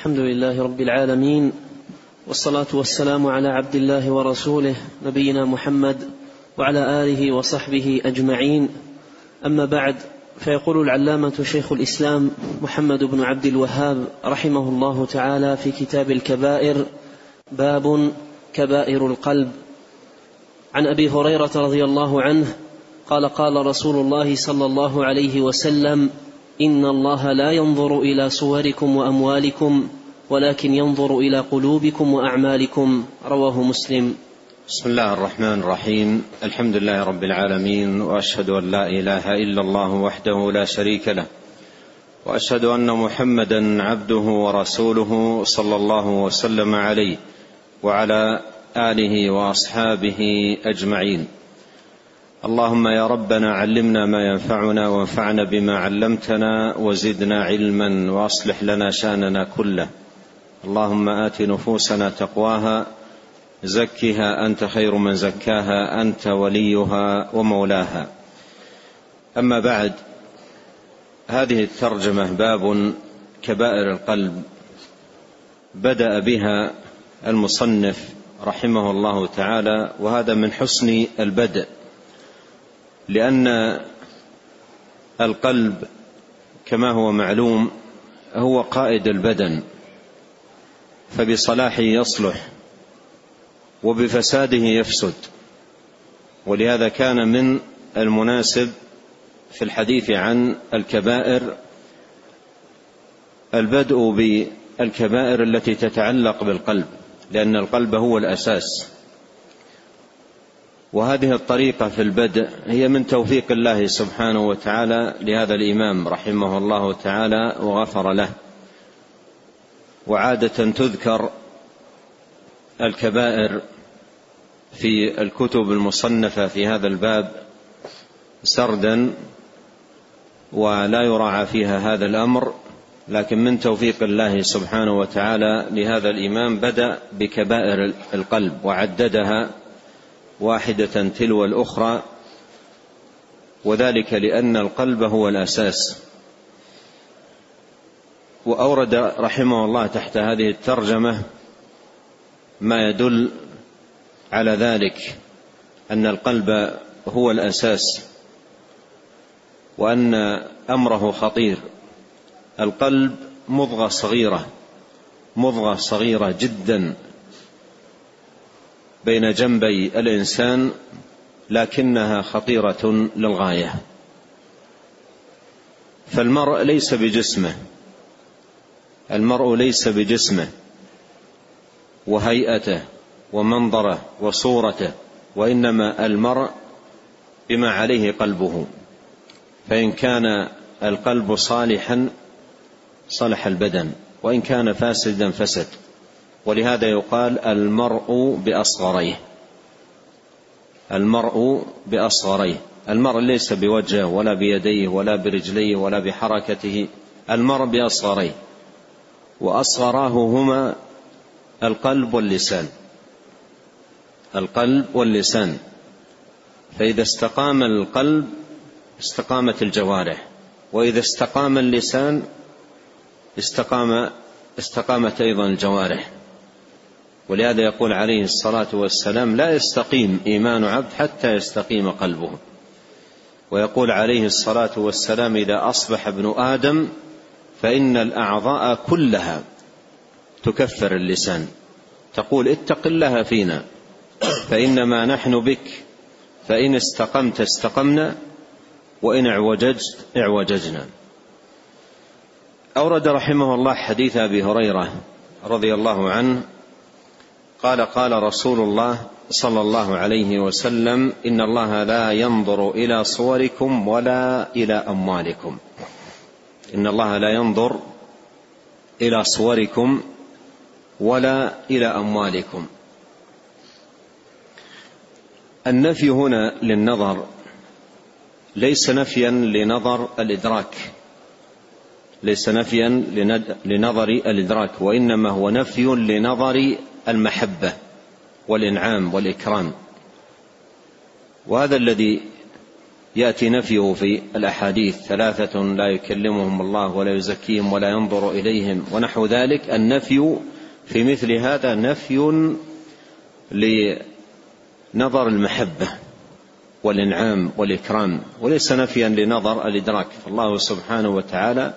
الحمد لله رب العالمين والصلاة والسلام على عبد الله ورسوله نبينا محمد وعلى آله وصحبه أجمعين. أما بعد فيقول العلامة شيخ الإسلام محمد بن عبد الوهاب رحمه الله تعالى في كتاب الكبائر باب كبائر القلب. عن أبي هريرة رضي الله عنه قال قال رسول الله صلى الله عليه وسلم إن الله لا ينظر إلى صوركم وأموالكم ولكن ينظر إلى قلوبكم وأعمالكم. رواه مسلم. بسم الله الرحمن الرحيم. الحمد لله رب العالمين وأشهد أن لا إله إلا الله وحده لا شريك له وأشهد أن محمدا عبده ورسوله صلى الله وسلم عليه وعلى آله وأصحابه أجمعين. اللهم يا ربنا علمنا ما ينفعنا وانفعنا بما علمتنا وزدنا علما واصلح لنا شأننا كله. اللهم آت نفوسنا تقواها زكها أنت خير من زكاها أنت وليها ومولاها. أما بعد هذه الترجمة باب كبائر القلب. بدأ بها المصنف رحمه الله تعالى وهذا من حسن البدء. لأن القلب كما هو معلوم هو قائد البدن فبصلاحه يصلح وبفساده يفسد. ولهذا كان من المناسب في الحديث عن الكبائر البدء بالكبائر التي تتعلق بالقلب لأن القلب هو الأساس. وهذه الطريقة في البدء هي من توفيق الله سبحانه وتعالى لهذا الإمام رحمه الله تعالى وغفر له. وعادة تذكر الكبائر في الكتب المصنفة في هذا الباب سردا ولا يراعى فيها هذا الأمر لكن من توفيق الله سبحانه وتعالى لهذا الإمام بدأ بكبائر القلب وعددها واحدة تلو الأخرى وذلك لأن القلب هو الأساس. وأورد رحمه الله تحت هذه الترجمة ما يدل على ذلك أن القلب هو الأساس وأن أمره خطير. القلب مضغة صغيرة مضغة صغيرة جدا. بين جنبي الإنسان لكنها خطيرة للغاية. فالمرء ليس بجسمه. المرء ليس بجسمه وهيئته ومنظره وصورته وإنما المرء بما عليه قلبه. فإن كان القلب صالحا صلح البدن وإن كان فاسدا فسد. ولهذا يقال المرء بأصغريه. المرء بأصغريه. المرء ليس بوجهه ولا بيديه ولا برجليه ولا بحركته. المرء بأصغريه. وأصغراه هما القلب واللسان. القلب واللسان. فإذا استقام القلب استقامت الجوارح. وإذا استقام اللسان استقام استقامت أيضا الجوارح. ولهذا يقول عليه الصلاة والسلام لا يستقيم إيمان عبد حتى يستقيم قلبه. ويقول عليه الصلاة والسلام إذا أصبح ابن آدم فإن الأعضاء كلها تكفر اللسان. تقول اتق الله فينا فإنما نحن بك فإن استقمت استقمنا وإن اعوججت اعوججنا. أورد رحمه الله حديث أبي هريرة رضي الله عنه قال قال رسول الله صلى الله عليه وسلم إن الله لا ينظر إلى صوركم ولا إلى أموالكم. إن الله لا ينظر إلى صوركم ولا إلى أموالكم. النفي هنا للنظر ليس نفيا لنظر الإدراك. ليس نفيا لنظر الإدراك وإنما هو نفي لنظر المحبة والإنعام والإكرام. وهذا الذي يأتي نفيه في الأحاديث ثلاثة لا يكلمهم الله ولا يزكيهم ولا ينظر إليهم ونحو ذلك. النفي في مثل هذا نفي لنظر المحبة والإنعام والإكرام وليس نفيا لنظر الإدراك. فالله سبحانه وتعالى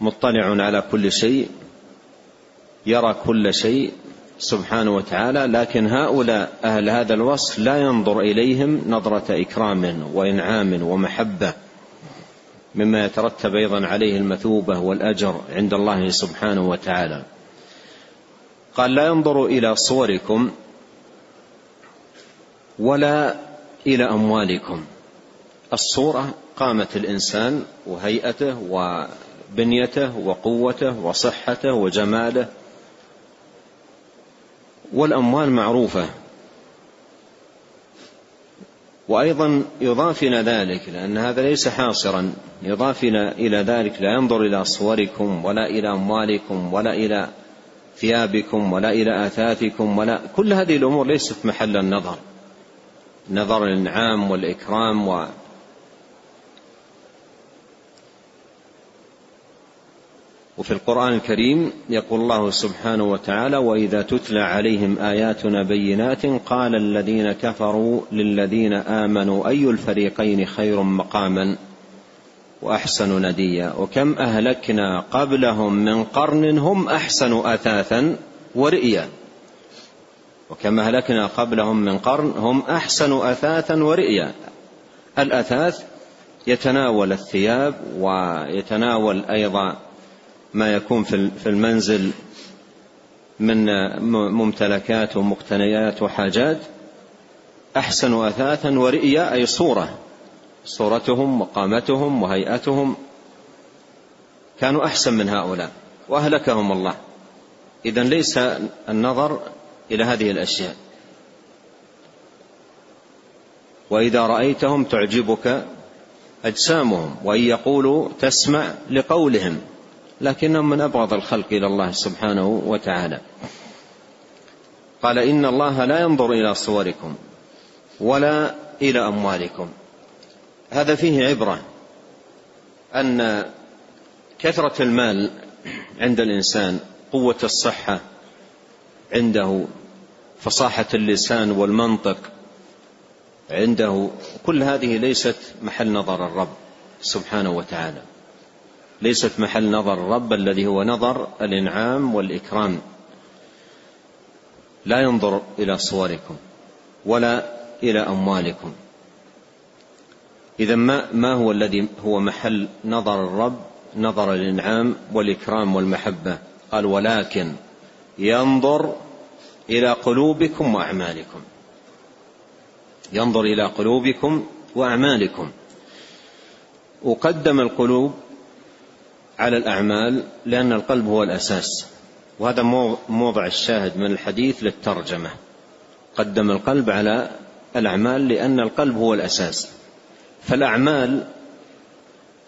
مطلع على كل شيء. يرى كل شيء سبحانه وتعالى لكن هؤلاء أهل هذا الوصف لا ينظر إليهم نظرة إكرام وإنعام ومحبة مما يترتب أيضا عليه المثوبة والأجر عند الله سبحانه وتعالى. قال لا ينظر إلى صوركم ولا إلى أموالكم. الصورة قامه الإنسان وهيئته وبنيته وقوته وصحته وجماله والأموال معروفة. وأيضا يضاف إلى ذلك لأن هذا ليس حاصرا. يضاف إلى ذلك لا ينظر إلى صوركم ولا إلى أموالكم ولا إلى ثيابكم ولا إلى آثاثكم ولا كل هذه الأمور ليست محل النظر. نظر الانعام والإكرام وفي القرآن الكريم يقول الله سبحانه وتعالى وإذا تتلى عليهم آياتنا بينات قال الذين كفروا للذين آمنوا أي الفريقين خير مقاما وأحسن نديا؟ وكم أهلكنا قبلهم من قرن هم أحسن أثاثا ورئيا؟ وكم أهلكنا قبلهم من قرن هم أحسن أثاثا ورئيا؟ الأثاث يتناول الثياب ويتناول أيضا ما يكون في المنزل من ممتلكات ومقتنيات وحاجات أحسن اثاثا ورئيا أي صورة. صورتهم وقامتهم وهيئتهم كانوا أحسن من هؤلاء وأهلكهم الله. اذا ليس النظر إلى هذه الأشياء. وإذا رأيتهم تعجبك أجسامهم وإن يقولوا تسمع لقولهم. لكنهم من أبغض الخلق إلى الله سبحانه وتعالى. قال إن الله لا ينظر إلى صوركم ولا إلى أموالكم. هذا فيه عبرة أن كثرة المال عند الإنسان قوة الصحة عنده فصاحة اللسان والمنطق عنده كل هذه ليست محل نظر الرب سبحانه وتعالى. ليست محل نظر. الرب الذي هو نظر الإنعام والإكرام. لا ينظر إلى صوركم ولا إلى أموالكم. إذا ما ما هو الذي هو محل نظر الرب؟ نظر الإنعام والإكرام والمحبة. قال ولكن ينظر إلى قلوبكم وأعمالكم. ينظر إلى قلوبكم وأعمالكم. وقدم القلوب على الأعمال لأن القلب هو الأساس. وهذا موضع الشاهد من الحديث للترجمة. قدم القلب على الأعمال لأن القلب هو الأساس. فالأعمال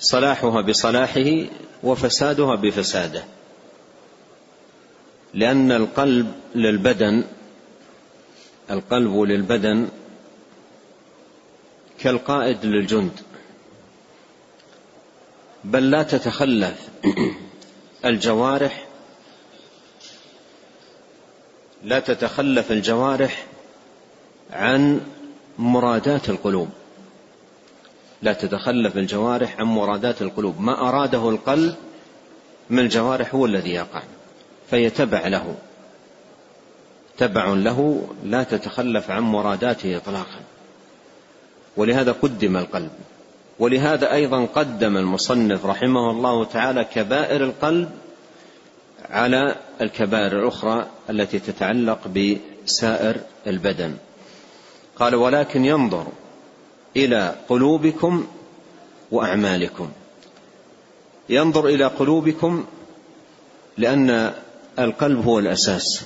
صلاحها بصلاحه وفسادها بفساده. لأن القلب للبدن القلب للبدن كالقائد للجند. بل لا تتخلف الجوارح لا تتخلف الجوارح عن مرادات القلوب. لا تتخلف الجوارح عن مرادات القلوب. ما أراده القلب من الجوارح هو الذي يقع فهي تبع له. تبع له لا تتخلف عن مراداته إطلاقا. ولهذا قدم القلب. ولهذا أيضا قدم المصنف رحمه الله تعالى كبائر القلب على الكبائر الأخرى التي تتعلق بسائر البدن. قال ولكن ينظر إلى قلوبكم وأعمالكم. ينظر إلى قلوبكم لأن القلب هو الأساس.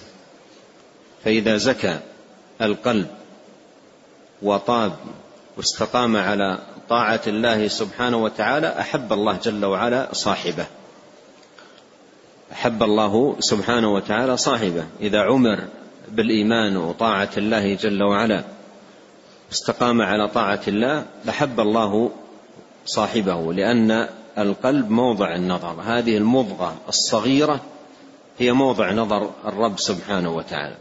فإذا زكى القلب وطاب واستقام على طاعة الله سبحانه وتعالى أحب الله جل وعلا صاحبه. أحب الله سبحانه وتعالى صاحبه. إذا عمر بالإيمان وطاعة الله جل وعلا استقام على طاعة الله أحب الله صاحبه لأن القلب موضع النظر. هذه المضغة الصغيرة هي موضع نظر الرب سبحانه وتعالى.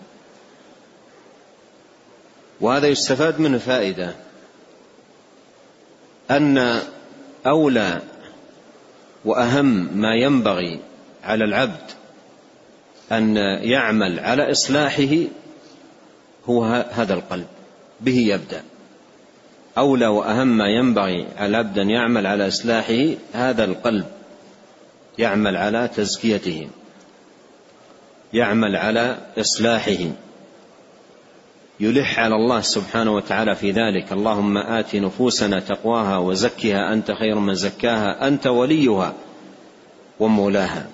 وهذا يستفاد منه فائدة. أن أولى وأهم ما ينبغي على العبد أن يعمل على إصلاحه هو هذا القلب به يبدأ. أولى وأهم ما ينبغي على العبد أن يعمل على إصلاحه هذا القلب يعمل على تزكيته يعمل على إصلاحه. يلح على الله سبحانه وتعالى في ذلك. اللهم آت نفوسنا تقواها وزكها. أنت خير من زكاها. أنت وليها ومولاها.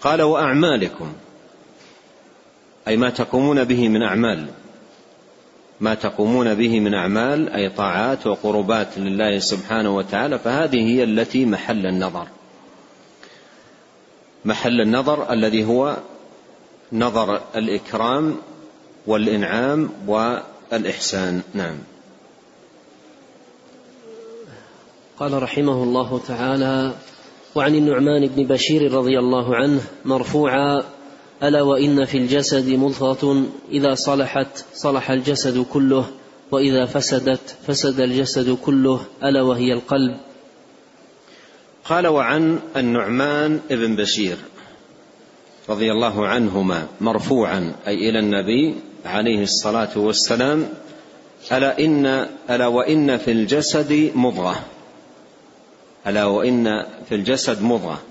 قال وأعمالكم. أي ما تقومون به من أعمال. ما تقومون به من أعمال أي طاعات وقربات لله سبحانه وتعالى فهذه هي التي محل النظر. محل النظر الذي هو نظر الإكرام والإنعام والإحسان. نعم. قال رحمه الله تعالى وعن النعمان بن بشير رضي الله عنه مرفوعا ألا وإن في الجسد مضغه إذا صلحت صلح الجسد كله وإذا فسدت فسد الجسد كله ألا وهي القلب. قال وعن النعمان بن بشير. رضي الله عنهما مرفوعا أي إلى النبي عليه الصلاة والسلام ألا إن ألا وإن في الجسد مضغة. ألا وإن في الجسد مضغة.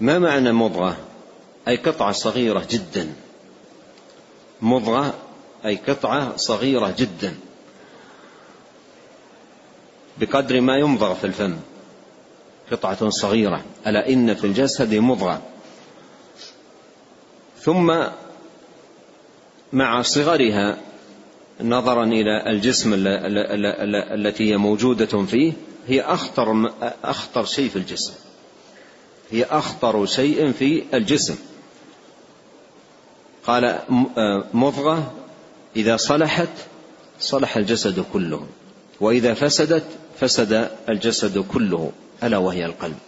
ما معنى مضغة؟ أي قطعة صغيرة جدا. مضغة أي قطعة صغيرة جدا. بقدر ما يمضغ في الفم. قطعة صغيرة. ألا إن في الجسد مضغة. ثم مع صغرها نظرا إلى الجسم التي هي موجودة فيه هي أخطر أخطر شيء في الجسم. هي أخطر شيء في الجسم. قال مضغة إذا صلحت صلح الجسد كله وإذا فسدت فسد الجسد كله ألا وهي القلب.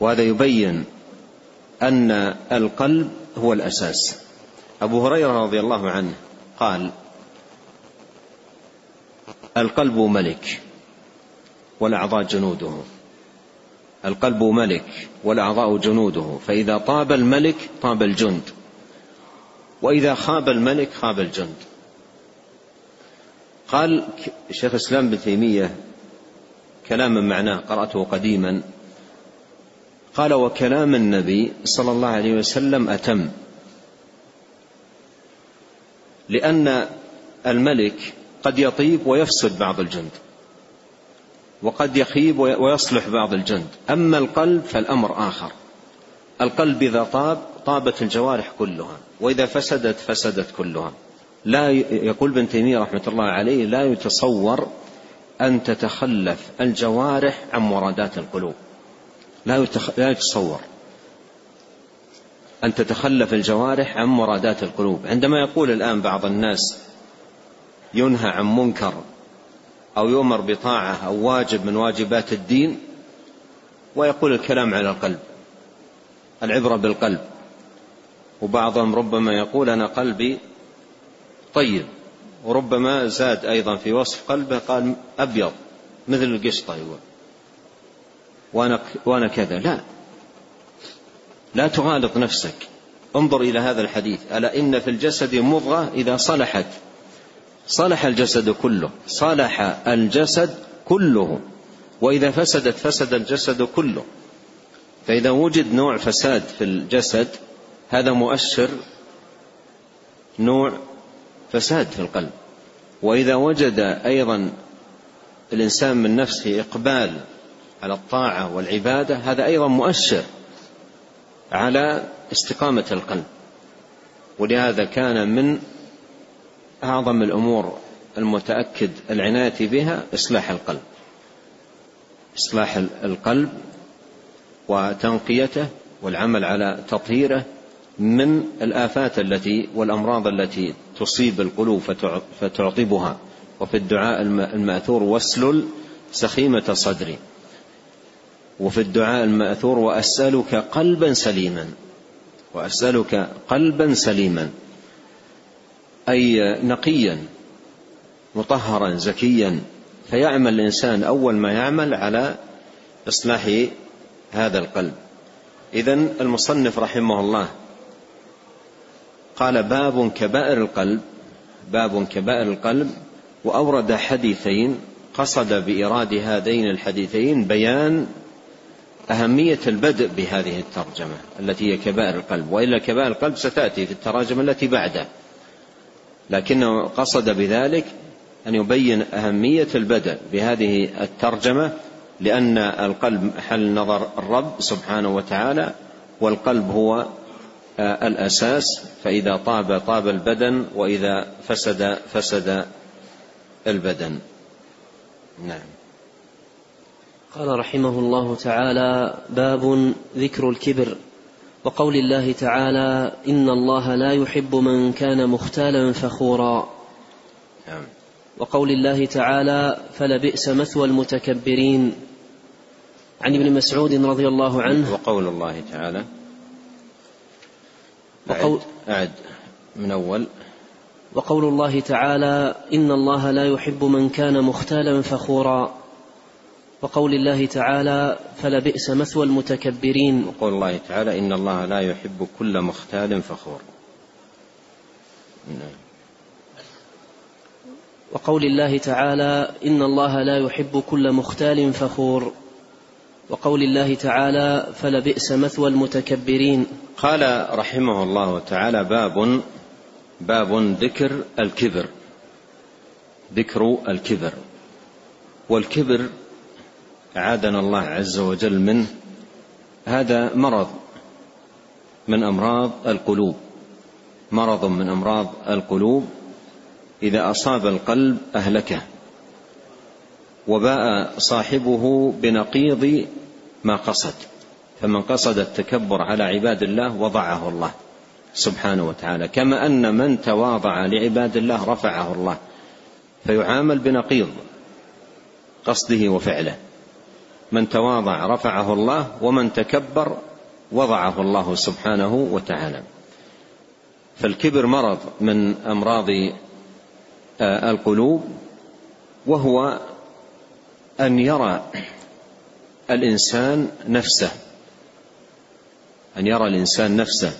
وهذا يبين أن القلب هو الأساس. أبو هريرة رضي الله عنه قال القلب ملك والأعضاء جنوده. القلب ملك والأعضاء جنوده. فإذا طاب الملك طاب الجند. وإذا خاب الملك خاب الجند. قال شيخ الإسلام بن تيمية كلاما معناه قرأته قديما. قال وكلام النبي صلى الله عليه وسلم أتم لأن الملك قد يطيب ويفسد بعض الجند وقد يخيب ويصلح بعض الجند. أما القلب فالأمر آخر. القلب إذا طاب طابت الجوارح كلها وإذا فسدت فسدت كلها. لا يقول ابن تيمية رحمة الله عليه لا يتصور أن تتخلف الجوارح عن مرادات القلوب. لا لا يتصور. أن تتخلف الجوارح عن مرادات القلوب. عندما يقول الآن بعض الناس ينهى عن منكر أو يؤمر بطاعة أو واجب من واجبات الدين ويقول الكلام على القلب العبرة بالقلب. وبعضهم ربما يقول أنا قلبي طيب وربما زاد أيضا في وصف قلبه قال أبيض مثل القشطة يقول. وأنا وأنا كذا لا. لا تغالط نفسك. انظر إلى هذا الحديث. ألا إن في الجسد مضغة إذا صلحت. صلح الجسد كله. صلح الجسد كله. وإذا فسدت فسد الجسد كله. فإذا وجد نوع فساد في الجسد هذا مؤشر نوع فساد في القلب. وإذا وجد أيضا الإنسان من نفسه إقبال على الطاعة والعبادة هذا أيضا مؤشر على استقامة القلب. ولهذا كان من أعظم الأمور المتأكد العناية بها إصلاح القلب. إصلاح القلب وتنقيته والعمل على تطهيره من الآفات التي والأمراض التي تصيب القلوب فتعطبها. وفي الدعاء المأثور واسلل سخيمة صدري. وفي الدعاء المأثور وأسألك قلبا سليما وأسألك قلبا سليما أي نقيا مطهرا زكيا. فيعمل الإنسان أول ما يعمل على إصلاح هذا القلب. إذا المصنف رحمه الله قال باب كبائر القلب باب كبائر القلب. وأورد حديثين قصد بإيراد هذين الحديثين بيان أهمية البدء بهذه الترجمة التي هي كبائر القلب وإلا كبائر القلب ستأتي في التراجم التي بعده. لكنه قصد بذلك أن يبين أهمية البدء بهذه الترجمة لأن القلب محل نظر الرب سبحانه وتعالى والقلب هو الأساس. فإذا طاب طاب البدن وإذا فسد فسد البدن. نعم. قال رحمه الله تعالى باب ذكر الكبر. وقول الله تعالى إن الله لا يحب من كان مختالا فخورا. نعم. وقول الله تعالى فلبئس مثوى المتكبرين. عن ابن مسعود رضي الله عنه. وقول الله تعالى وقول أعد من أول. وقول الله تعالى إن الله لا يحب من كان مختالا فخورا. وقول الله تعالى فلبئس مثوى المتكبرين. وقول الله تعالى إن الله لا يحب كل مختال فخور. نعم. وقول الله تعالى إن الله لا يحب كل مختال فخور. وقول الله تعالى فلبئس مثوى المتكبرين. قال رحمه الله تعالى باب باب ذكر الكبر. ذكر الكبر. والكبر أعاذنا الله عز وجل منه هذا مرض من أمراض القلوب. مرض من أمراض القلوب. إذا أصاب القلب أهلكه. وباء صاحبه بنقيض ما قصد. فمن قصد التكبر على عباد الله وضعه الله سبحانه وتعالى. كما أن من تواضع لعباد الله رفعه الله. فيعامل بنقيض قصده وفعله. من تواضع رفعه الله ومن تكبر وضعه الله سبحانه وتعالى. فالكبر مرض من أمراض آه، القلوب وهو أن يرى الإنسان نفسه أن يرى الإنسان نفسه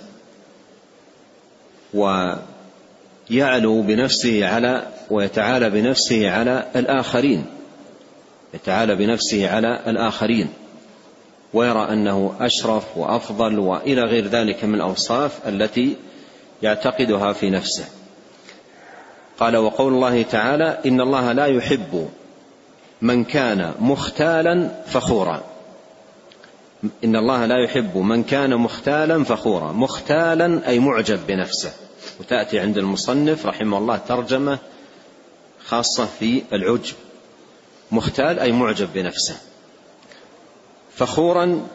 ويعلو بنفسه على ويتعالى بنفسه على الآخرين. يتعالى بنفسه على الآخرين ويرى أنه أشرف وأفضل وإلى غير ذلك من الأوصاف التي يعتقدها في نفسه. قال وقول الله تعالى إن الله لا يحب من كان مختالا فخورا. إن الله لا يحب من كان مختالا فخورا. مختالا أي معجب بنفسه. وتأتي عند المصنف رحمه الله ترجمة خاصة في العجب. مختال أي معجب بنفسه. فخورا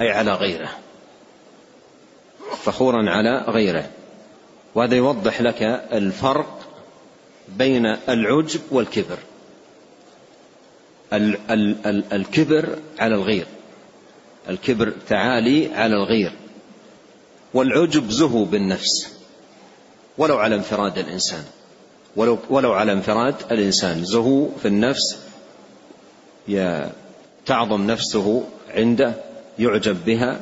أي على غيره. فخورا على غيره. وهذا يوضح لك الفرق بين العجب والكبر. ال ال ال الكبر على الغير. الكبر تعالي على الغير. والعجب زهو بالنفس. ولو على انفراد الإنسان. ولو, ولو على انفراد الإنسان. زهو في النفس تعظم نفسه عنده يعجب بها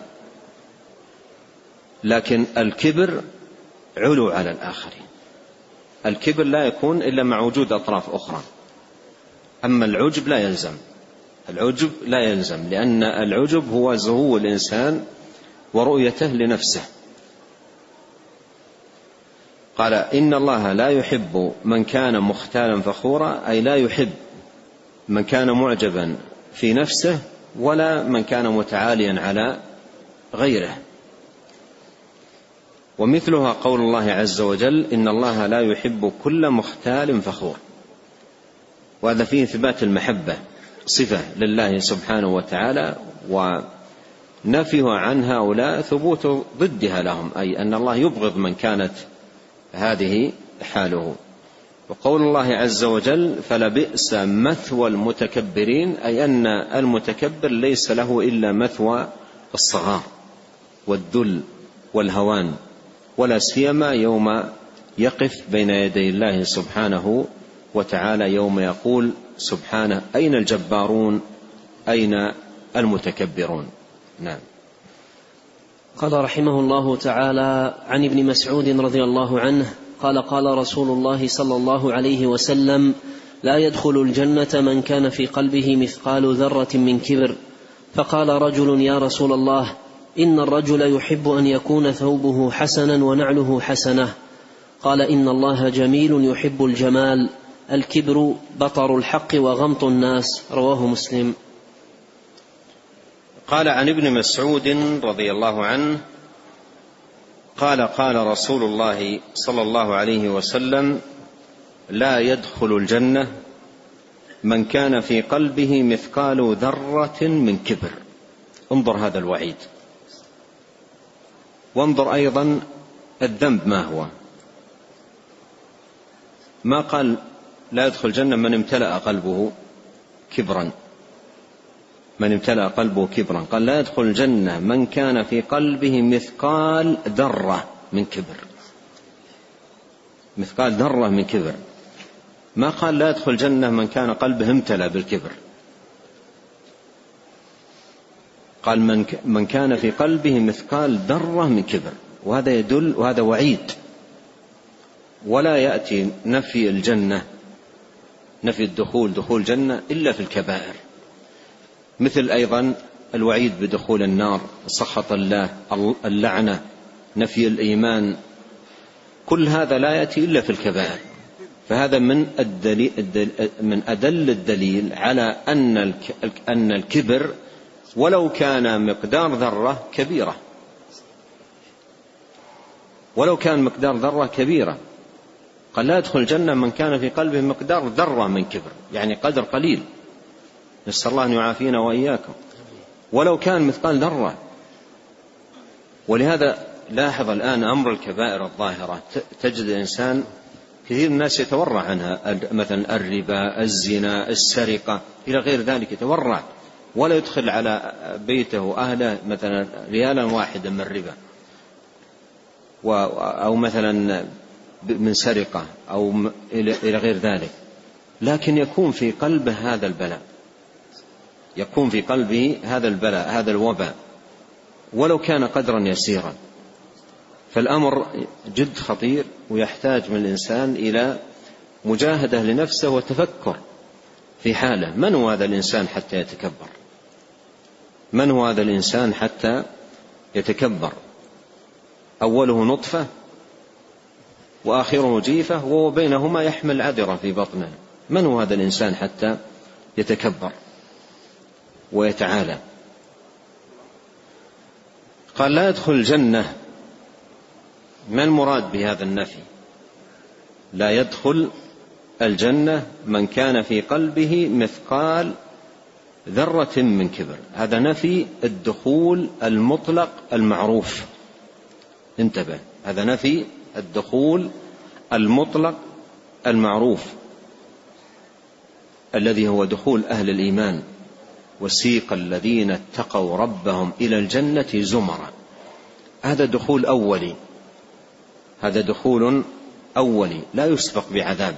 لكن الكبر علو على الآخرين. الكبر لا يكون إلا مع وجود أطراف أخرى. أما العجب لا يلزم. العجب لا يلزم لأن العجب هو زهو الإنسان ورؤيته لنفسه. قال إن الله لا يحب من كان مختالا فخورا أي لا يحب من كان معجبا في نفسه ولا من كان متعاليا على غيره. ومثلها قول الله عز وجل إن الله لا يحب كل مختال فخور. وهذا فيه اثبات المحبة صفة لله سبحانه وتعالى ونفيه عن هؤلاء ثبوت ضدها لهم أي أن الله يبغض من كانت هذه حاله. وقول الله عز وجل فلبئس مثوى المتكبرين أي أن المتكبر ليس له إلا مثوى الصغار والذل والهوان ولا سيما يوم يقف بين يدي الله سبحانه وتعالى يوم يقول سبحانه أين الجبارون؟ أين المتكبرون؟ نعم. قال رحمه الله تعالى عن ابن مسعود رضي الله عنه قال قال رسول الله صلى الله عليه وسلم لا يدخل الجنة من كان في قلبه مثقال ذرة من كبر. فقال رجل يا رسول الله إن الرجل يحب أن يكون ثوبه حسنا ونعله حسنة. قال إن الله جميل يحب الجمال الكبر بطر الحق وغمط الناس. رواه مسلم. قال عن ابن مسعود رضي الله عنه قال قال رسول الله صلى الله عليه وسلم لا يدخل الجنة من كان في قلبه مثقال ذرة من كبر. انظر هذا الوعيد. وانظر أيضا الذنب ما هو. ما قال لا يدخل الجنة من امتلأ قلبه كبرا. من امتلأ قلبه كبرا قال لا يدخل الجنة من كان في قلبه مثقال ذرة من كبر. مثقال ذرة من كبر. ما قال لا يدخل الجنة من كان قلبه امتلأ بالكبر. قال من من كان في قلبه مثقال ذرة من كبر. وهذا يدل وهذا وعيد. ولا يأتي نفي الجنة نفي الدخول دخول جنة إلا في الكبائر. مثل أيضا الوعيد بدخول النار سخط الله اللعنة نفي الإيمان. كل هذا لا يأتي إلا في الكبائر. فهذا من الدليل من أدل الدليل على أن أن الكبر ولو كان مقدار ذرة كبيرة. ولو كان مقدار ذرة كبيرة. قال لا يدخل الجنة من كان في قلبه مقدار ذرة من كبر يعني قدر قليل. نسأل الله أن يعافينا وإياكم. ولو كان مثقال ذرة. ولهذا لاحظ الآن أمر الكبائر الظاهرة. تجد الإنسان كثير من الناس يتورع عنها. مثلا الربا الزنا السرقة إلى غير ذلك يتورع. ولا يدخل على بيته وأهله مثلا ريالا واحدا من الربا. أو مثلا من سرقة أو إلى غير ذلك. لكن يكون في قلبه هذا البلاء. يكون في قلبه هذا البلاء هذا الوباء. ولو كان قدرا يسيرا. فالأمر جد خطير ويحتاج من الإنسان إلى مجاهدة لنفسه وتفكر في حاله. من هو هذا الإنسان حتى يتكبر؟ من هو هذا الإنسان حتى يتكبر؟ أوله نطفة وآخره جيفة وبينهما يحمل عذرة في بطنه. من هو هذا الإنسان حتى يتكبر؟ ويتعالى. قال لا يدخل الجنة. ما المراد بهذا النفي؟ لا يدخل الجنة من كان في قلبه مثقال ذرة من كبر. هذا نفي الدخول المطلق المعروف. انتبه هذا نفي الدخول المطلق المعروف الذي هو دخول أهل الإيمان. وسيق الذين اتقوا ربهم إلى الجنة زمرا. هذا دخول أولي. هذا دخول أولي. لا يسبق بعذاب.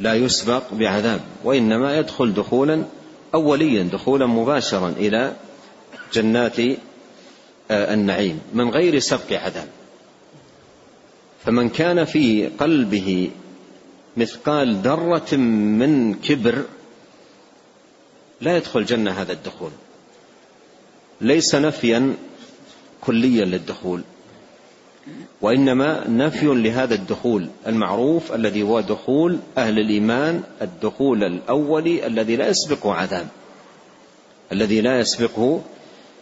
لا يسبق بعذاب. وإنما يدخل دخولا اوليا دخولا مباشرا إلى جنات آه، النعيم. من غير سبق عذاب. فمن كان في قلبه مثقال ذرة من كبر لا يدخل الجنة هذا الدخول. ليس نفيا كليا للدخول وإنما نفي لهذا الدخول المعروف الذي هو دخول أهل الإيمان الدخول الأولي الذي لا يسبقه عذاب الذي لا يسبقه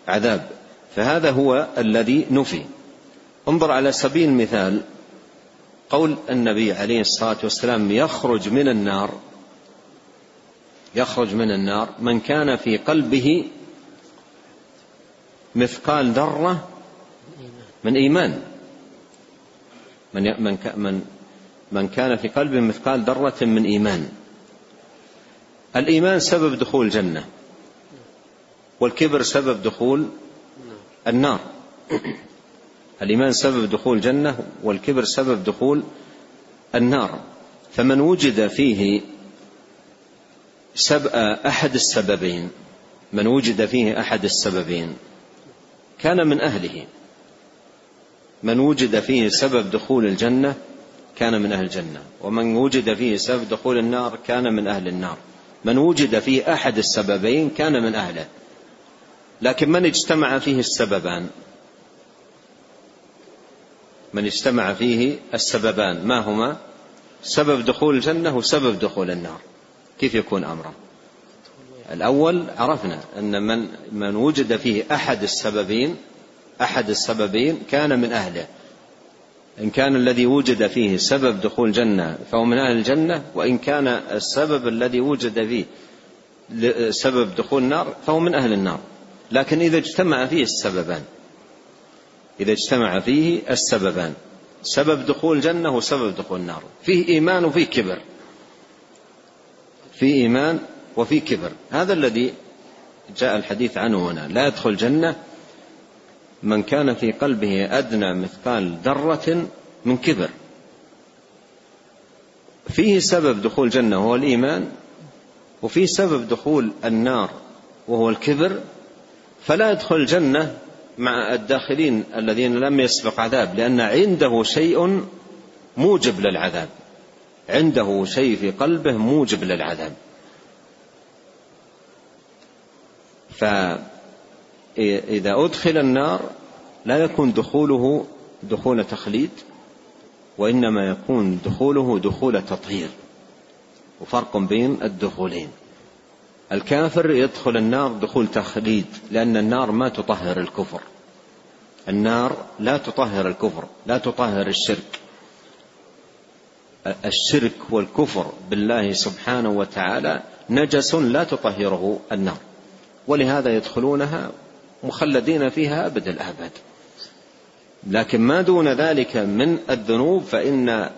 عذاب. فهذا هو الذي نفي. انظر على سبيل المثال قول النبي عليه الصلاة والسلام يخرج من النار. يخرج من النار من كان في قلبه مثقال ذرة من إيمان. من من من من كان في قلبه مثقال ذرة من إيمان. الإيمان سبب دخول الجنة والكبر سبب دخول النار. الإيمان سبب دخول الجنة والكبر سبب دخول النار. فمن وجد فيه سب أحد السببين. من وجد فيه أحد السببين. كان من أهله. من وجد فيه سبب دخول الجنة كان من أهل الجنة. ومن وجد فيه سبب دخول النار كان من أهل النار. من وجد فيه أحد السببين كان من أهله. لكن من اجتمع فيه السببان؟ من اجتمع فيه السببان. ما هما؟ سبب دخول الجنة وسبب دخول النار. كيف يكون أمره الأول عرفنا أن من, من وجد فيه أحد السببين أحد السببين كان من أهله. إن كان الذي وجد فيه سبب دخول الجنة فهو من أهل الجنة وإن كان السبب الذي وجد فيه سبب دخول النار فهو من أهل النار. لكن إذا اجتمع فيه السببان إذا اجتمع فيه السببان سبب دخول الجنة وسبب دخول النار. فيه إيمان وفيه كبر. في إيمان وفي كبر. هذا الذي جاء الحديث عنه هنا. لا يدخل الجنة من كان في قلبه أدنى مثقال ذرة من كبر. فيه سبب دخول الجنة وهو الإيمان وفيه سبب دخول النار وهو الكبر. فلا يدخل الجنة مع الداخلين الذين لم يسبق عذاب لأن عنده شيء موجب للعذاب. عنده شيء في قلبه موجب للعذاب. فإذا أدخل النار لا يكون دخوله دخول تخليد وإنما يكون دخوله دخول تطهير وفرق بين الدخولين. الكافر يدخل النار دخول تخليد لأن النار ما تطهر الكفر. النار لا تطهر الكفر لا تطهر الشرك. الشرك والكفر بالله سبحانه وتعالى نجس لا تطهره النار. ولهذا يدخلونها مخلدين فيها أبد الآباد لكن ما دون ذلك من الذنوب فإن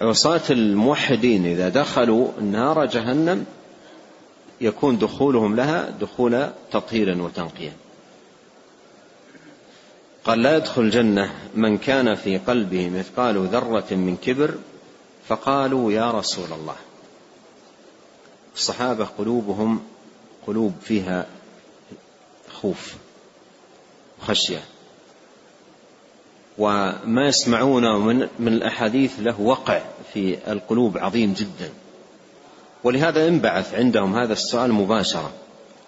عصاة الموحدين إذا دخلوا نار جهنم يكون دخولهم لها دخول تطهير وتنقية. قال لا يدخل الجنة من كان في قلبه مثقال ذرة من كبر فقالوا يا رسول الله. الصحابة قلوبهم قلوب فيها خوف وخشية. وما يسمعونه من من الأحاديث له وقع في القلوب عظيم جدا. ولهذا انبعث عندهم هذا السؤال مباشرة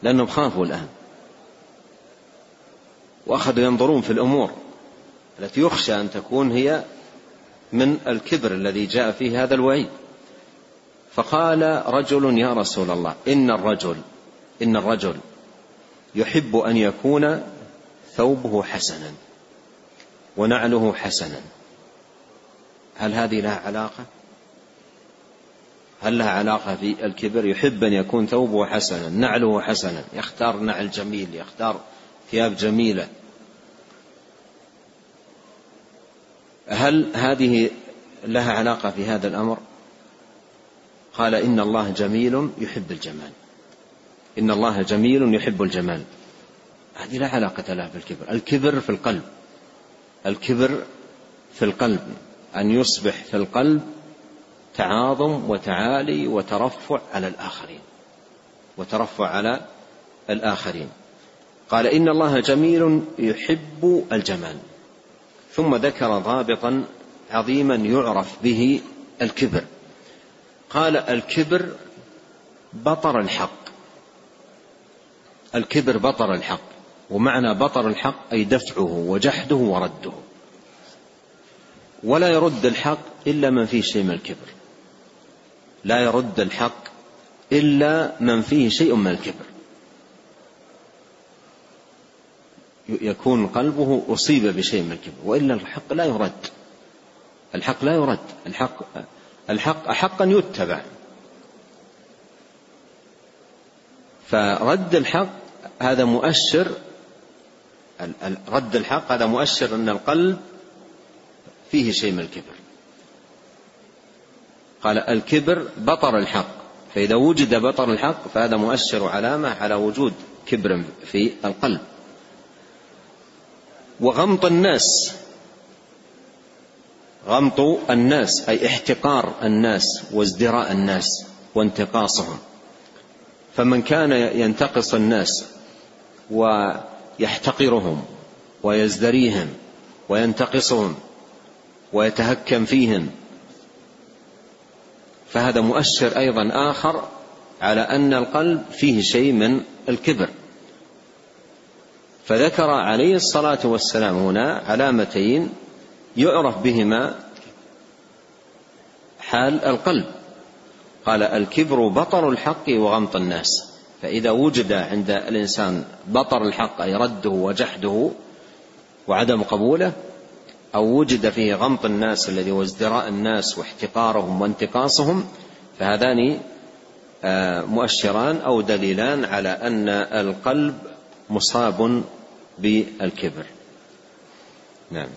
لأنهم خافوا الآن. وأخذوا ينظرون في الأمور التي يخشى أن تكون هي من الكبر الذي جاء فيه هذا الوعيد. فقال رجل يا رسول الله إن الرجل إن الرجل يحب أن يكون ثوبه حسنا ونعله حسنا. هل هذه لها علاقة؟ هل لها علاقة في الكبر؟ يحب أن يكون ثوبه حسنا نعله حسنا. يختار نعل جميل يختار ثياب جميلة. هل هذه لها علاقة في هذا الأمر؟ قال إن الله جميل يحب الجمال. إن الله جميل يحب الجمال. هذه لا علاقة لها بالكبر الكبر في القلب. الكبر في القلب. أن يصبح في القلب تعاظم وتعالي وترفع على الآخرين. وترفع على الآخرين. قال إن الله جميل يحب الجمال ثم ذكر ضابطا عظيما يعرف به الكبر. قال الكبر بطر الحق الكبر بطر الحق ومعنى بطر الحق أي دفعه وجحده ورده. ولا يرد الحق إلا من فيه شيء من الكبر. لا يرد الحق إلا من فيه شيء من الكبر. يكون قلبه أصيب بشيء من الكبر وإلا الحق لا يرد. الحق لا يرد. الحق الحق أحق أن يتبع. فرد الحق هذا مؤشر رد الحق هذا مؤشر أن القلب فيه شيء من الكبر. قال الكبر بطر الحق. فإذا وجد بطر الحق فهذا مؤشر علامة على وجود كبر في القلب. وغمط الناس. غمط الناس أي احتقار الناس وازدراء الناس وانتقاصهم. فمن كان ينتقص الناس ويحتقرهم ويزدريهم وينتقصهم ويتهكم فيهم فهذا مؤشر أيضا آخر على أن القلب فيه شيء من الكبر. فذكر عليه الصلاة والسلام هنا علامتين يعرف بهما حال القلب. قال الكبر بطر الحق وغمط الناس. فإذا وجد عند الإنسان بطر الحق أي رده وجحده وعدم قبوله أو وجد فيه غمط الناس الذي هو ازدراء الناس واحتقارهم وانتقاصهم فهذان آه، مؤشران أو دليلان على أن القلب مصاب بالكبر. نعم.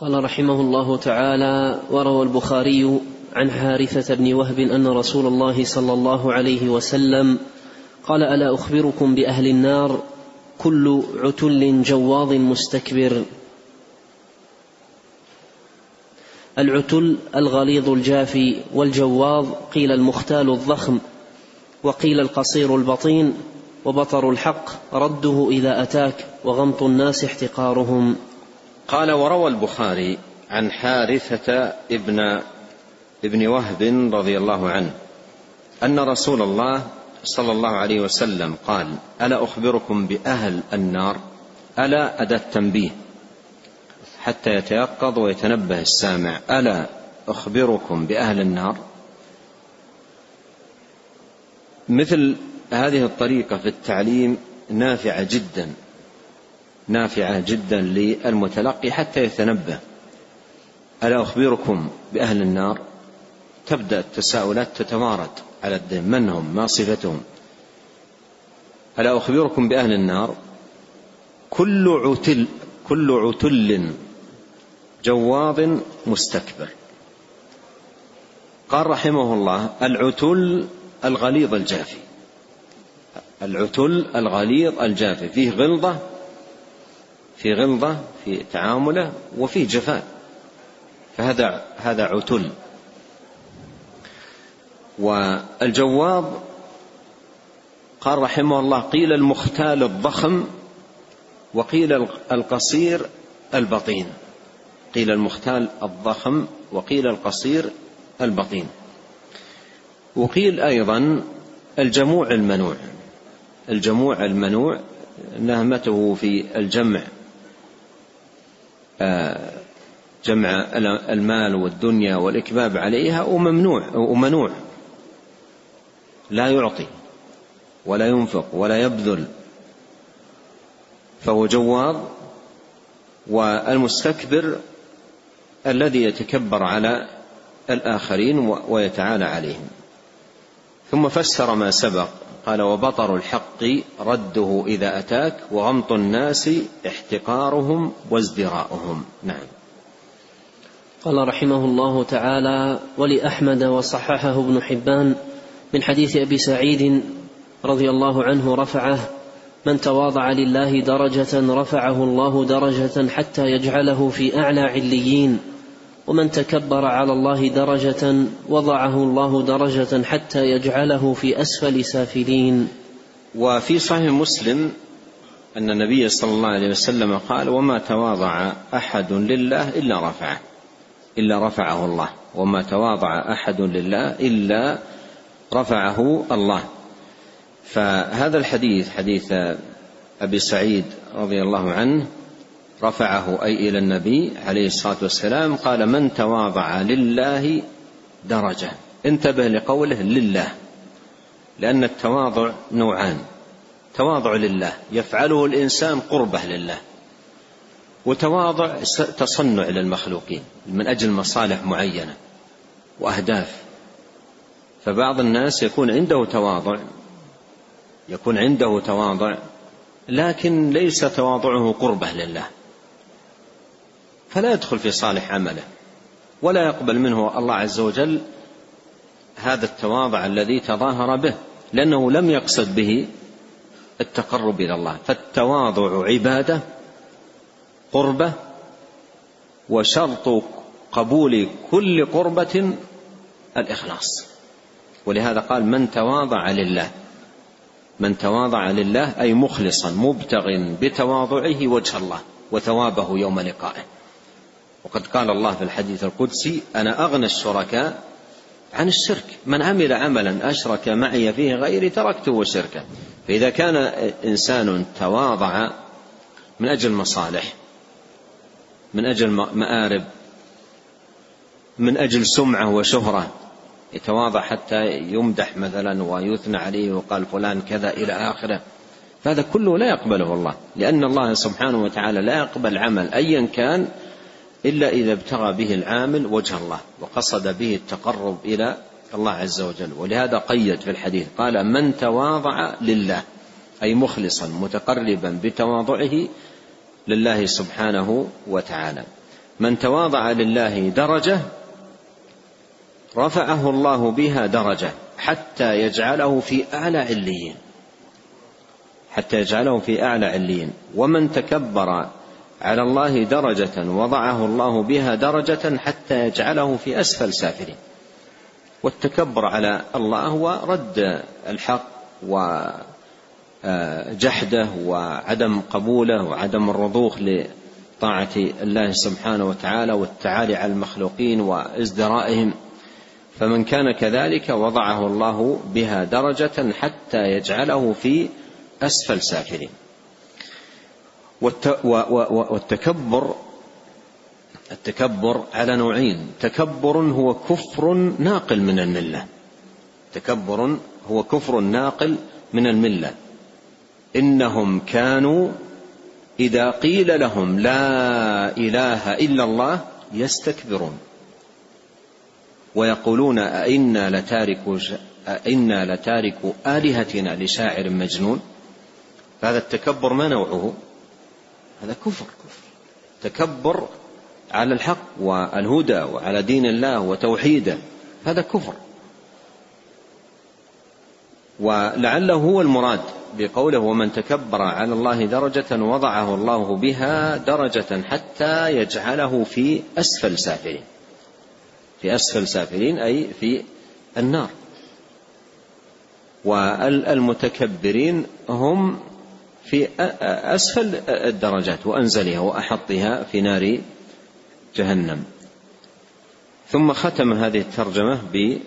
قال رحمه الله تعالى وروى البخاري عن حارثة بن وهب أن رسول الله صلى الله عليه وسلم قال ألا أخبركم بأهل النار كل عتل جواظ مستكبر. العتل الغليظ الجافي والجواظ قيل المختال الضخم وقيل القصير البطين وبطر الحق رده إذا أتاك وغمط الناس احتقارهم. قال وروى البخاري عن حارثة ابن ابن وهب رضي الله عنه أن رسول الله صلى الله عليه وسلم قال ألا أخبركم بأهل النار؟ ألا أداة تنبيه حتى يتيقظ ويتنبه السامع ألا أخبركم بأهل النار؟ مثل هذه الطريقة في التعليم نافعة جدا نافعة جدا للمتلقي حتى يتنبه. ألا أخبركم بأهل النار؟ تبدأ التساؤلات تتوارد على الدين. من هم؟ ما صفتهم؟ ألا أخبركم بأهل النار؟ كل عتل كل عتل جواظ مستكبر. قال رحمه الله العتل الغليظ الجافي. العتل الغليظ الجافي. فيه غلظة في غلظة في تعامله وفيه جفاء. فهذا هذا عتل. والجواظ قال رحمه الله قيل المختال الضخم وقيل القصير البطين. قيل المختال الضخم وقيل القصير البطين. وقيل أيضا الجموع المنوع. الجموع المنوع نهمته في الجمع آه، جمع المال والدنيا والإكباب عليها وممنوع ومنوع. لا يعطي ولا ينفق ولا يبذل فهو جواظ والمستكبر الذي يتكبر على الآخرين ويتعالى عليهم. ثم فسر ما سبق قال وبطر الحق رده إذا أتاك وغمط الناس احتقارهم وازدراؤهم. نعم. قال رحمه الله تعالى ولأحمد وصححه ابن حبان من حديث أبي سعيد رضي الله عنه رفعه من تواضع لله درجة رفعه الله درجة حتى يجعله في أعلى عليين. ومن تكبر على الله درجة وضعه الله درجة حتى يجعله في أسفل سافلين. وفي صحيح مسلم أن النبي صلى الله عليه وسلم قال وما تواضع أحد لله إلا رفعه إلا رفعه الله. وما تواضع أحد لله إلا رفعه الله. فهذا الحديث حديث أبي سعيد رضي الله عنه رفعه أي إلى النبي عليه الصلاة والسلام قال من تواضع لله درجة. انتبه لقوله لله لأن التواضع نوعان. تواضع لله يفعله الإنسان قربه لله. وتواضع تصنع للمخلوقين من أجل مصالح معينة وأهداف. فبعض الناس يكون عنده تواضع يكون عنده تواضع لكن ليس تواضعه قربه لله. فلا يدخل في صالح عمله. ولا يقبل منه الله عز وجل هذا التواضع الذي تظاهر به لأنه لم يقصد به التقرب إلى الله. فالتواضع عبادة قربة وشرط قبول كل قربة الإخلاص. ولهذا قال من تواضع لله. من تواضع لله أي مخلصا مبتغ بتواضعه وجه الله وثوابه يوم لقائه. وقد قال الله في الحديث القدسي أنا أغنى الشركاء عن الشرك. من عمل عملا أشرك معي فيه غيري تركته وشركه فإذا كان إنسان تواضع من أجل مصالح من أجل مآرب من أجل سمعة وشهرة يتواضع حتى يمدح مثلا ويثنى عليه وقال فلان كذا إلى آخره. فهذا كله لا يقبله الله لأن الله سبحانه وتعالى لا يقبل عمل أيا كان إلا إذا ابتغى به العامل وجه الله وقصد به التقرب إلى الله عز وجل. ولهذا قيد في الحديث قال من تواضع لله أي مخلصا متقربا بتواضعه لله سبحانه وتعالى. من تواضع لله درجة رفعه الله بها درجة حتى يجعله في أعلى عليين حتى يجعله في أعلى عليين. ومن تكبر على الله درجة وضعه الله بها درجة حتى يجعله في أسفل سافلين. والتكبر على الله هو رد الحق وجحده وعدم قبوله وعدم الرضوخ لطاعة الله سبحانه وتعالى والتعالي على المخلوقين وإزدرائهم. فمن كان كذلك وضعه الله بها درجة حتى يجعله في أسفل سافلين. والتكبر التكبر على نوعين. تكبر هو كفر ناقل من الملة. تكبر هو كفر ناقل من الملة. إنهم كانوا إذا قيل لهم لا إله إلا الله يستكبرون. ويقولون أئنا لتارك أئنا لتارك آلهتنا لشاعر مجنون. فهذا التكبر ما نوعه؟ هذا كفر. تكبر على الحق والهدى وعلى دين الله وتوحيده هذا كفر. ولعله هو المراد بقوله ومن تكبر على الله درجة وضعه الله بها درجة حتى يجعله في أسفل سافلين. في أسفل سافلين أي في النار. والمتكبرين هم في أسفل الدرجات وأنزلها وأحطها في نار جهنم. ثم ختم هذه الترجمة ب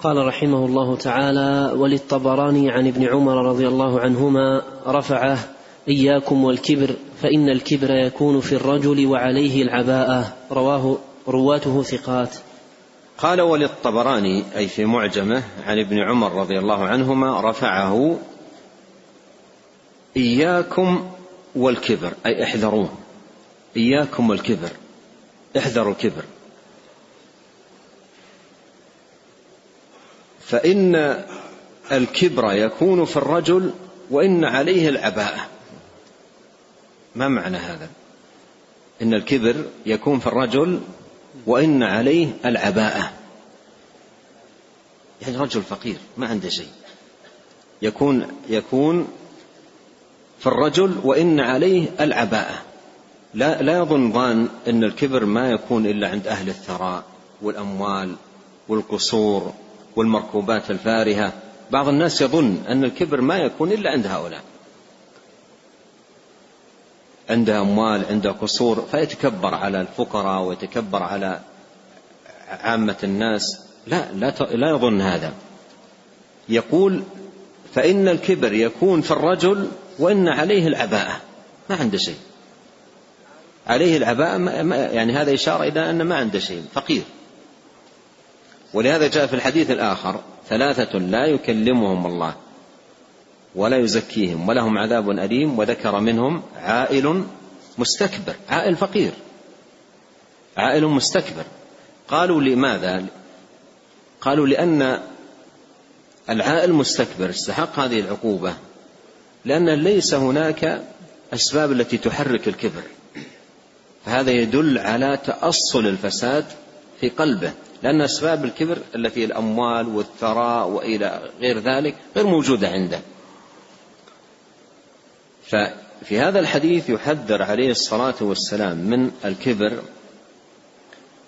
قال رحمه الله تعالى وللطبراني عن ابن عمر رضي الله عنهما رفعه إياكم والكبر فإن الكبر يكون في الرجل وعليه العباءة رواه رواته ثقات. قال وللطبراني أي في معجمة عن ابن عمر رضي الله عنهما رفعه إياكم والكبر أي احذروه إياكم والكبر احذروا الكبر. فإن الكبر يكون في الرجل وإن عليه العباءة. ما معنى هذا؟ إن الكبر يكون في الرجل وإن عليه العباءة. يعني رجل فقير ما عنده شيء. يكون يكون في الرجل وإن عليه العباءة. لا لا يظن ظان أن الكبر ما يكون إلا عند أهل الثراء والأموال والقصور والمركوبات الفارهة. بعض الناس يظن أن الكبر ما يكون إلا عند هؤلاء. عنده أموال عنده قصور فيتكبر على الفقراء ويتكبر على عامة الناس. لا لا لا يظن هذا. يقول فإن الكبر يكون في الرجل وإن عليه العباءة. ما عنده شيء. عليه العباءة يعني هذا إشارة إلى أن ما عنده شيء فقير. ولهذا جاء في الحديث الآخر ثلاثة لا يكلمهم الله ولا يزكيهم ولهم عذاب أليم وذكر منهم عائل مستكبر عائل فقير. عائل مستكبر. قالوا لماذا؟ قالوا لأن العائل مستكبر استحق هذه العقوبة. لأن ليس هناك أسباب التي تحرك الكبر. فهذا يدل على تأصل الفساد في قلبه لأن أسباب الكبر التي الأموال والثراء وإلى غير ذلك غير موجودة عنده. ففي هذا الحديث يحذر عليه الصلاة والسلام من الكبر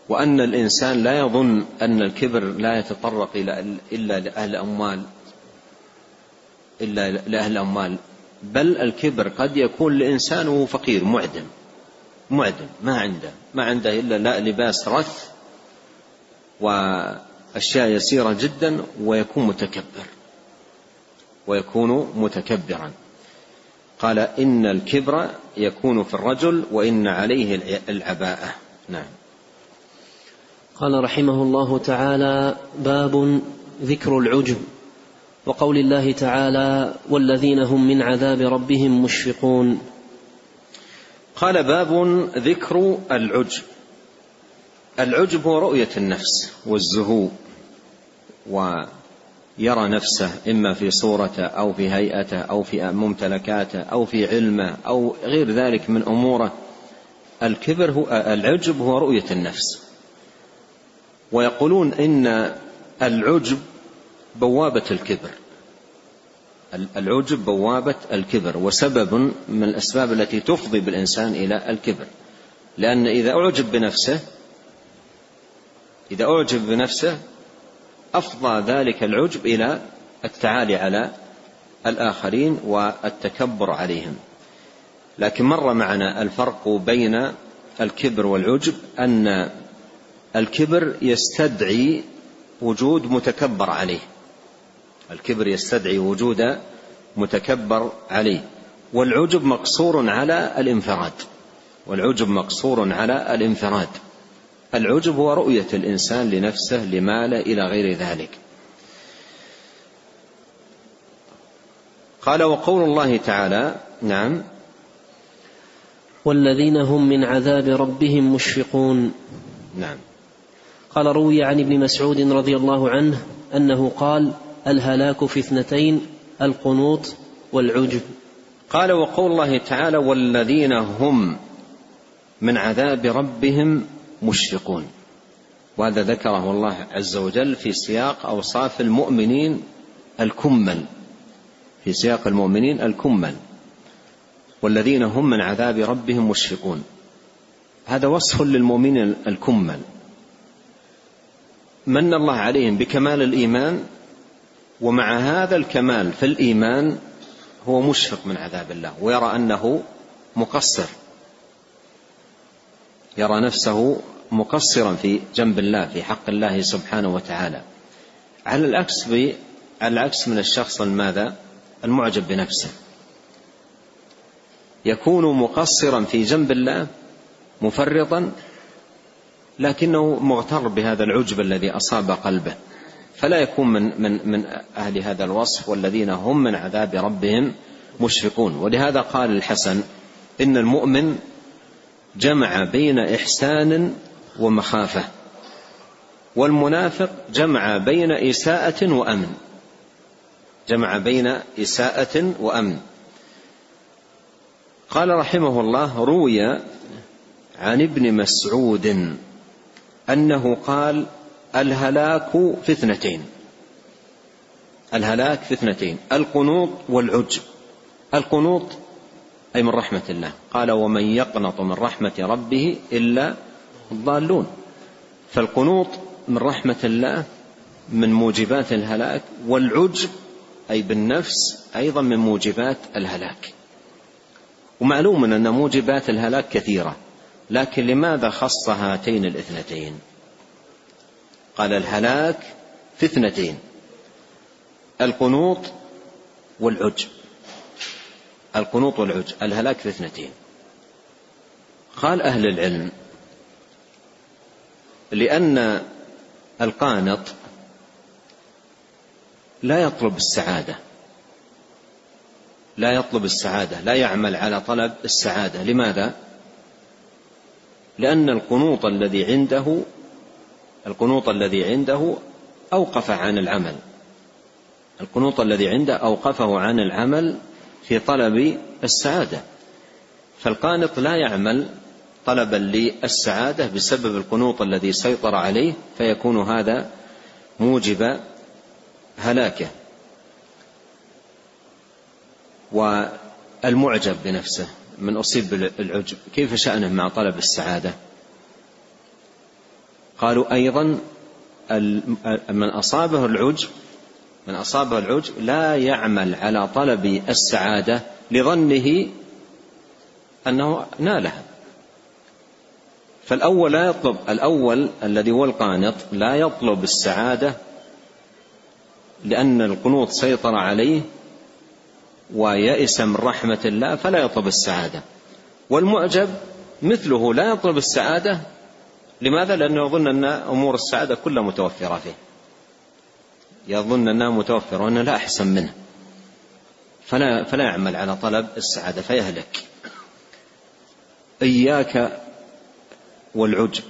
وأن الإنسان لا يظن أن الكبر لا يتطرق إلى إلا لأهل الأموال إلا لأهل الأموال. بل الكبر قد يكون لإنسان وهو فقير معدم معدم ما عنده ما عنده إلا لا لباس رث وأشياء يسيرة جدا ويكون متكبر ويكون متكبرا. قال إن الكبر يكون في الرجل وإن عليه العباءة. نعم. قال رحمه الله تعالى باب ذكر العجب. وقول الله تعالى والذين هم من عذاب ربهم مشفقون. قال باب ذكر العجب. العجب هو رؤية النفس والزهو ويرى نفسه إما في صورته أو في هيئته أو في ممتلكاته أو في علمه أو غير ذلك من أموره. الكبر هو العجب هو رؤية النفس. ويقولون إن العجب بوابة الكبر. العجب بوابة الكبر وسبب من الأسباب التي تفضي بالإنسان إلى الكبر. لأن إذا أعجب بنفسه إذا أعجب بنفسه أفضى ذلك العجب إلى التعالي على الآخرين والتكبر عليهم. لكن مر معنا الفرق بين الكبر والعجب أن الكبر يستدعي وجود متكبر عليه. الكبر يستدعي وجود متكبر عليه. والعجب مقصور على الانفراد. والعجب مقصور على الانفراد. العجب هو رؤية الإنسان لنفسه لماله إلى غير ذلك. قال وقول الله تعالى نعم. والذين هم من عذاب ربهم مشفقون. نعم. قال روي عن ابن مسعود رضي الله عنه أنه قال الهلاك في اثنتين القنوط والعجب. قال وقول الله تعالى والذين هم من عذاب ربهم مشفقون وهذا ذكره الله عز وجل في سياق أوصاف المؤمنين الكمل. في سياق المؤمنين الكمل. والذين هم من عذاب ربهم مشفقون هذا وصف للمؤمنين الكمل. من الله عليهم؟ بكمال الإيمان ومع هذا الكمال في الإيمان هو مشفق من عذاب الله ويرى أنه مقصر. يرى نفسه مقصرا في جنب الله في حق الله سبحانه وتعالى. على العكس على العكس من الشخص الماذا؟ المعجب بنفسه. يكون مقصرا في جنب الله مفرطا لكنه مغتر بهذا العجب الذي أصاب قلبه. فلا يكون من من من أهل هذا الوصف والذين هم من عذاب ربهم مشفقون. ولهذا قال الحسن إن المؤمن جمع بين إحسان ومخافة والمنافق جمع بين إساءة وأمن. جمع بين إساءة وأمن. قال رحمه الله روي عن ابن مسعود أنه قال الهلاك في اثنتين. الهلاك في اثنتين. القنوط والعجب. القنوط أي من رحمة الله. قال ومن يقنط من رحمة ربه إلا الضالون. فالقنوط من رحمة الله من موجبات الهلاك والعجب أي بالنفس أيضا من موجبات الهلاك. ومعلوم أن موجبات الهلاك كثيرة لكن لماذا خص هاتين الاثنتين؟ قال الهلاك في اثنتين القنوط والعجب القنوط والعجب الهلاك في اثنتين. قال أهل العلم لأن القانط لا يطلب السعادة لا يطلب السعادة لا يعمل على طلب السعادة. لماذا؟ لأن القنوط الذي عنده القنوط الذي عنده أوقف عن العمل. القنوط الذي عنده أوقفه عن العمل في طلب السعادة. فالقانط لا يعمل طلبا للسعادة بسبب القنوط الذي سيطر عليه فيكون هذا موجب هلاكه والمعجب بنفسه. من أصيب بالعجب كيف شأنه مع طلب السعادة؟ قالوا أيضا من أصابه العجب من أصابه العجب لا يعمل على طلب السعادة لظنه أنه نالها. فالأول لا يطلب الأول الذي هو القانط لا يطلب السعادة لأن القنوط سيطر عليه ويئس من رحمة الله فلا يطلب السعادة. والمعجب مثله لا يطلب السعادة لماذا؟ لأنه يظن أن أمور السعادة كلها متوفرة فيه. يظن أنها متوفرة وأنه لا أحسن منه. فلا, فلا يعمل على طلب السعادة فيهلك. إياك والعجب.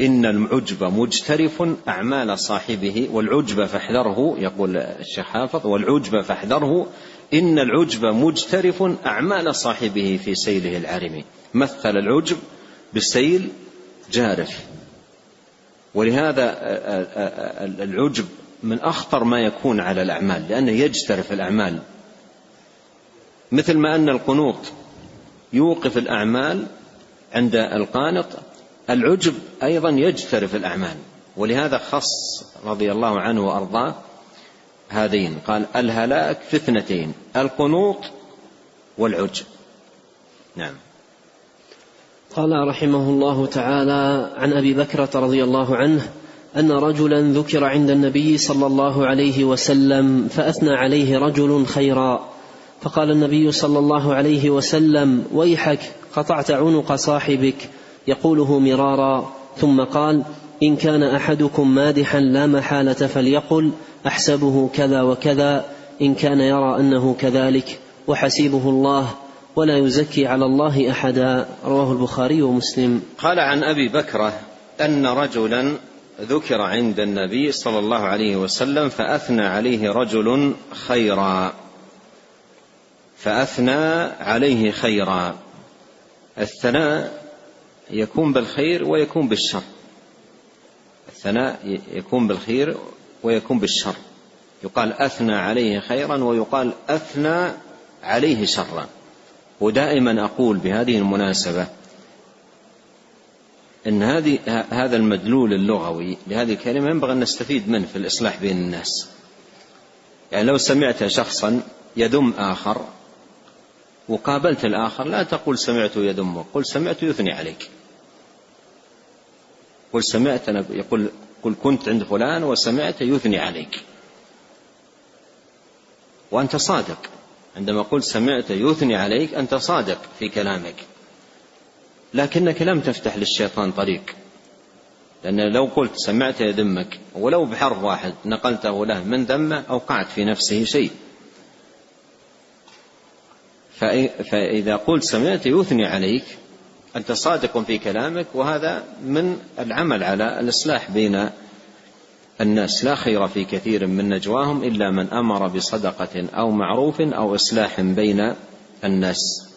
إن العجب مجترف أعمال صاحبه والعجب فاحذره يقول الشيخ حافظ والعجب فاحذره. إن العجب مجترف أعمال صاحبه في سيله العرم مثل العجب بالسيل جارف. ولهذا العجب من أخطر ما يكون على الأعمال لأنه يجترف الأعمال. مثل ما أن القنوط يوقف الأعمال عند القانط العجب أيضا يجترف الأعمال. ولهذا خص رضي الله عنه وأرضاه هذين قال الهلاك في اثنتين القنوط والعجب. نعم. قال رحمه الله تعالى عن أبي بكره رضي الله عنه أن رجلا ذكر عند النبي صلى الله عليه وسلم فأثنى عليه رجل خيرا. فقال النبي صلى الله عليه وسلم ويحك قطعت عنق صاحبك يقوله مرارا. ثم قال إن كان أحدكم مادحا لا محالة فليقل أحسبه كذا وكذا إن كان يرى أنه كذلك وحسيبه الله. ولا يزكي على الله أحدا. رواه البخاري ومسلم. قال عن أبي بكرة أن رجلا ذكر عند النبي صلى الله عليه وسلم فأثنى عليه رجل خيرا. فأثنى عليه خيرا. الثناء يكون بالخير ويكون بالشر. الثناء يكون بالخير ويكون بالشر. يقال أثنى عليه خيرا ويقال أثنى عليه شرا. ودائما أقول بهذه المناسبة إن هذه هذا المدلول اللغوي لهذه الكلمة ينبغي أن نستفيد منه في الإصلاح بين الناس. يعني لو سمعت شخصا يذم آخر وقابلت الآخر لا تقول سمعت يذمك قل سمعت يثني عليك. قل سمعت أنا يقول قل كنت عند فلان وسمعت يثني عليك. وأنت صادق. عندما قلت سمعت يثني عليك أنت صادق في كلامك. لكنك لم تفتح للشيطان طريق. لأن لو قلت سمعت يذمك ولو بحرف واحد نقلته له من ذمة أوقعت في نفسه شيء. فإذا قلت سمعت يثني عليك أنت صادق في كلامك وهذا من العمل على الإصلاح بين الناس لا خير في كثير من نجواهم إلا من أمر بصدقة أو معروف أو إصلاح بين الناس.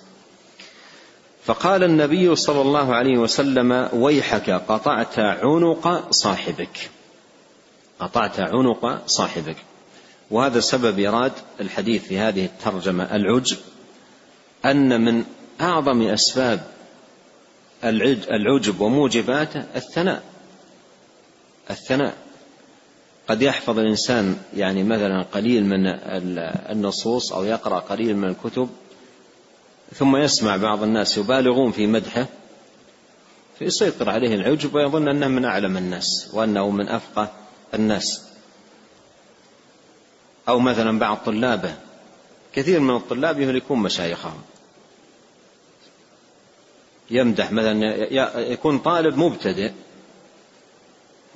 فقال النبي صلى الله عليه وسلم ويحك قطعت عنق صاحبك. قطعت عنق صاحبك. وهذا سبب إيراد الحديث في هذه الترجمة العجب أن من أعظم أسباب العجب وموجباته الثناء. الثناء. قد يحفظ الإنسان يعني مثلا قليل من النصوص أو يقرأ قليل من الكتب ثم يسمع بعض الناس يبالغون في مدحه فيسيطر عليه العجب ويظن أنه من أعلم الناس وأنه من أفقه الناس. أو مثلا بعض طلابه كثير من الطلاب يهلكون مشايخهم. يمدح مثلا يكون طالب مبتدئ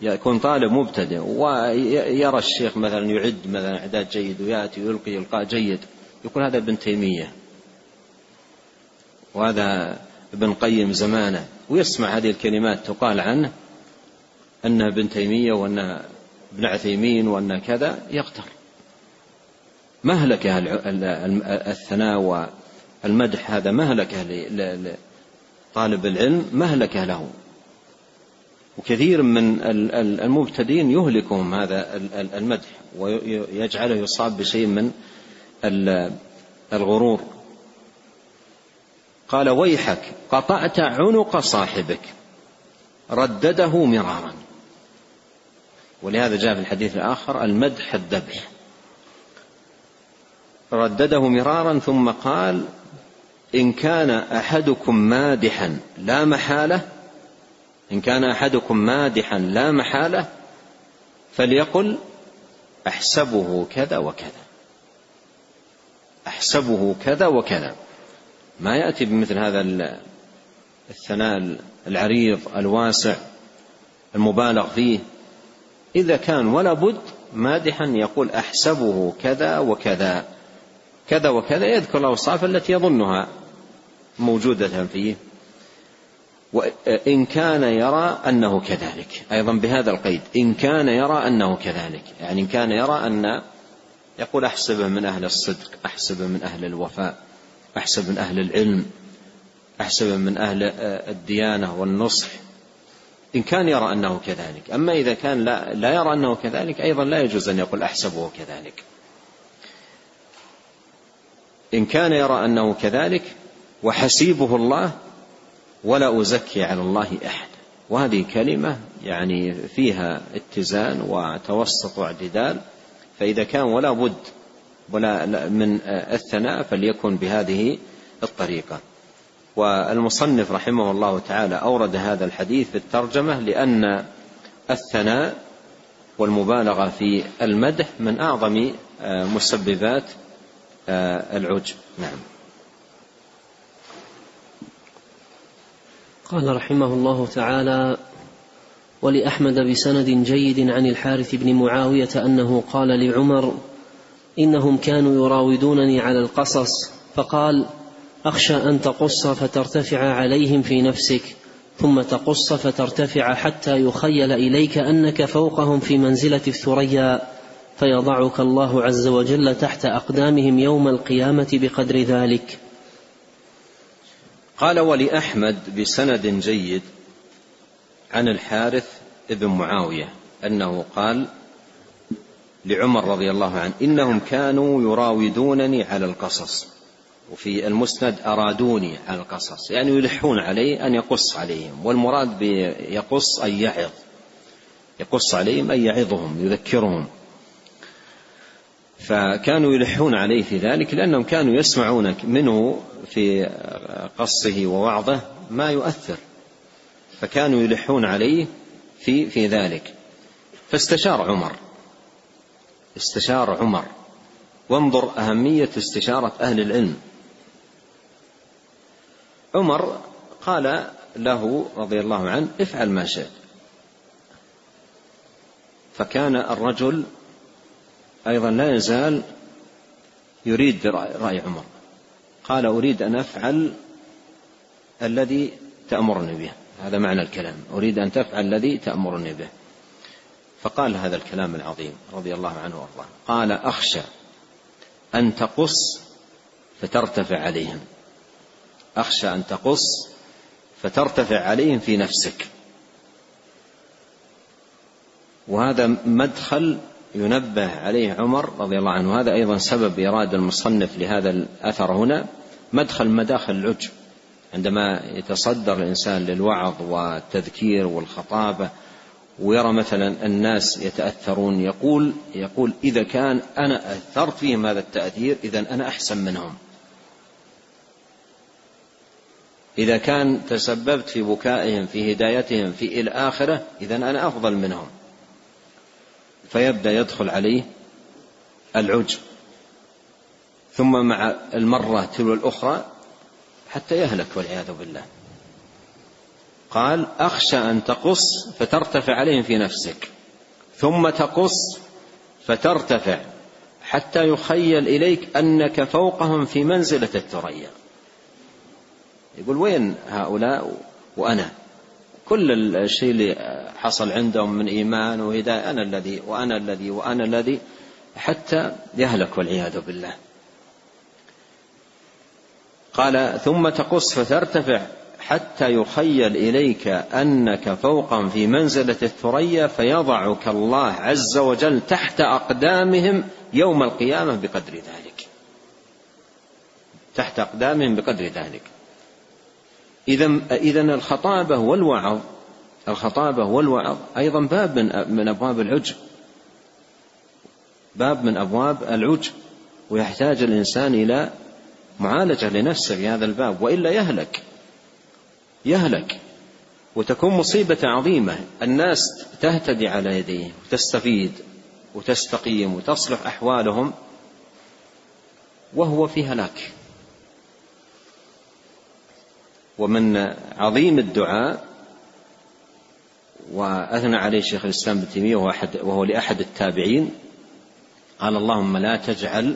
يكون طالب مبتدئ ويرى الشيخ مثلا يعد مثلا اعداد جيد ويأتي ويلقي إلقاء جيد يقول هذا ابن تيمية وهذا ابن قيم زمانه ويسمع هذه الكلمات تقال عنه انه ابن تيمية وانه ابن عثيمين وانه كذا يغتر مهلكه الثناء والمدح هذا مهلكه طالب العلم مهلكة له. وكثير من المبتدين يهلكهم هذا المدح ويجعله يصاب بشيء من الغرور. قال ويحك قطعت عنق صاحبك ردده مرارا. ولهذا جاء في الحديث الآخر المدح الذبح. ردده مرارا ثم قال إن كان أحدكم مادحا لا محالة إن كان أحدكم مادحا لا محالة فليقل أحسبه كذا وكذا. أحسبه كذا وكذا. ما يأتي بمثل هذا الثناء العريض الواسع المبالغ فيه. إذا كان ولا بد مادحا يقول أحسبه كذا وكذا. كذا وكذا يذكر الأوصاف التي يظنها موجودة فيه. وإن كان يرى أنه كذلك. أيضا بهذا القيد. إن كان يرى أنه كذلك. يعني إن كان يرى أن يقول أحسبه من أهل الصدق أحسبه من أهل الوفاء أحسب من أهل العلم أحسبه من أهل الديانة والنصح. إن كان يرى أنه كذلك. أما إذا كان لا, لا يرى أنه كذلك أيضا لا يجوز أن يقول أحسبه كذلك. إن كان يرى أنه كذلك وحسيبه الله ولا أزكي على الله أحد. وهذه كلمة يعني فيها اتزان وتوسط واعتدال فإذا كان ولا بد ولا من الثناء فليكن بهذه الطريقة. والمصنف رحمه الله تعالى أورد هذا الحديث في الترجمة لأن الثناء والمبالغة في المدح من أعظم مسببات العجب. نعم. قال رحمه الله تعالى ولأحمد بسند جيد عن الحارث بن معاوية أنه قال لعمر إنهم كانوا يراودونني على القصص فقال أخشى أن تقص فترتفع عليهم في نفسك ثم تقص فترتفع حتى يخيل إليك أنك فوقهم في منزلة الثريا فيضعك الله عز وجل تحت أقدامهم يوم القيامة بقدر ذلك. قال ولأحمد بسند جيد عن الحارث بن معاوية أنه قال لعمر رضي الله عنه إنهم كانوا يراودونني على القصص وفي المسند أرادوني على القصص يعني يلحون علي أن يقص عليهم والمراد بيقص أن يعظ يقص عليهم أن يعظهم يذكرهم. فكانوا يلحون عليه في ذلك لأنهم كانوا يسمعون منه في قصه ووعظه ما يؤثر فكانوا يلحون عليه في في ذلك. فاستشار عمر. استشار عمر. وانظر أهمية استشارة أهل العلم. عمر قال له رضي الله عنه افعل ما شئت. فكان الرجل أيضا لا يزال يريد رأي عمر. قال أريد أن أفعل الذي تأمرني به. هذا معنى الكلام. أريد أن تفعل الذي تأمرني به. فقال هذا الكلام العظيم رضي الله عنه وأرضاه. قال أخشى أن تقص فترتفع عليهم. أخشى أن تقص فترتفع عليهم في نفسك. وهذا مدخل ينبه عليه عمر رضي الله عنه. هذا أيضا سبب إرادة المصنف لهذا الأثر هنا. مدخل مداخل العجب. عندما يتصدر الإنسان للوعظ والتذكير والخطابة ويرى مثلا الناس يتأثرون يقول يقول إذا كان أنا أثرت فيهم هذا التأثير إذا أنا أحسن منهم. إذا كان تسببت في بكائهم في هدايتهم في الآخرة إذا أنا أفضل منهم. فيبدأ يدخل عليه العجب. ثم مع المرة تلو الأخرى حتى يهلك والعياذ بالله. قال أخشى أن تقص فترتفع عليهم في نفسك. ثم تقص فترتفع حتى يخيل إليك أنك فوقهم في منزلة الثريا يقول وين هؤلاء وأنا؟ كل الشيء اللي حصل عندهم من إيمان وهداية أنا الذي وأنا الذي وأنا الذي حتى يهلك والعياذ بالله. قال ثم تقص فترتفع حتى يخيل إليك أنك فوقا في منزلة الثريا فيضعك الله عز وجل تحت أقدامهم يوم القيامة بقدر ذلك. تحت أقدامهم بقدر ذلك. إذا إذا الخطابة والوعظ الخطابة والوعظ أيضا باب من من أبواب العجب. باب من أبواب العجب ويحتاج الإنسان إلى معالجة لنفسه في هذا الباب وإلا يهلك يهلك وتكون مصيبة عظيمة. الناس تهتدي على يديه وتستفيد وتستقيم وتصلح أحوالهم وهو في هلاك. ومن عظيم الدعاء وأثنى عليه شيخ الإسلام ابن تيمية وهو, وهو لأحد التابعين قال اللهم لا تجعل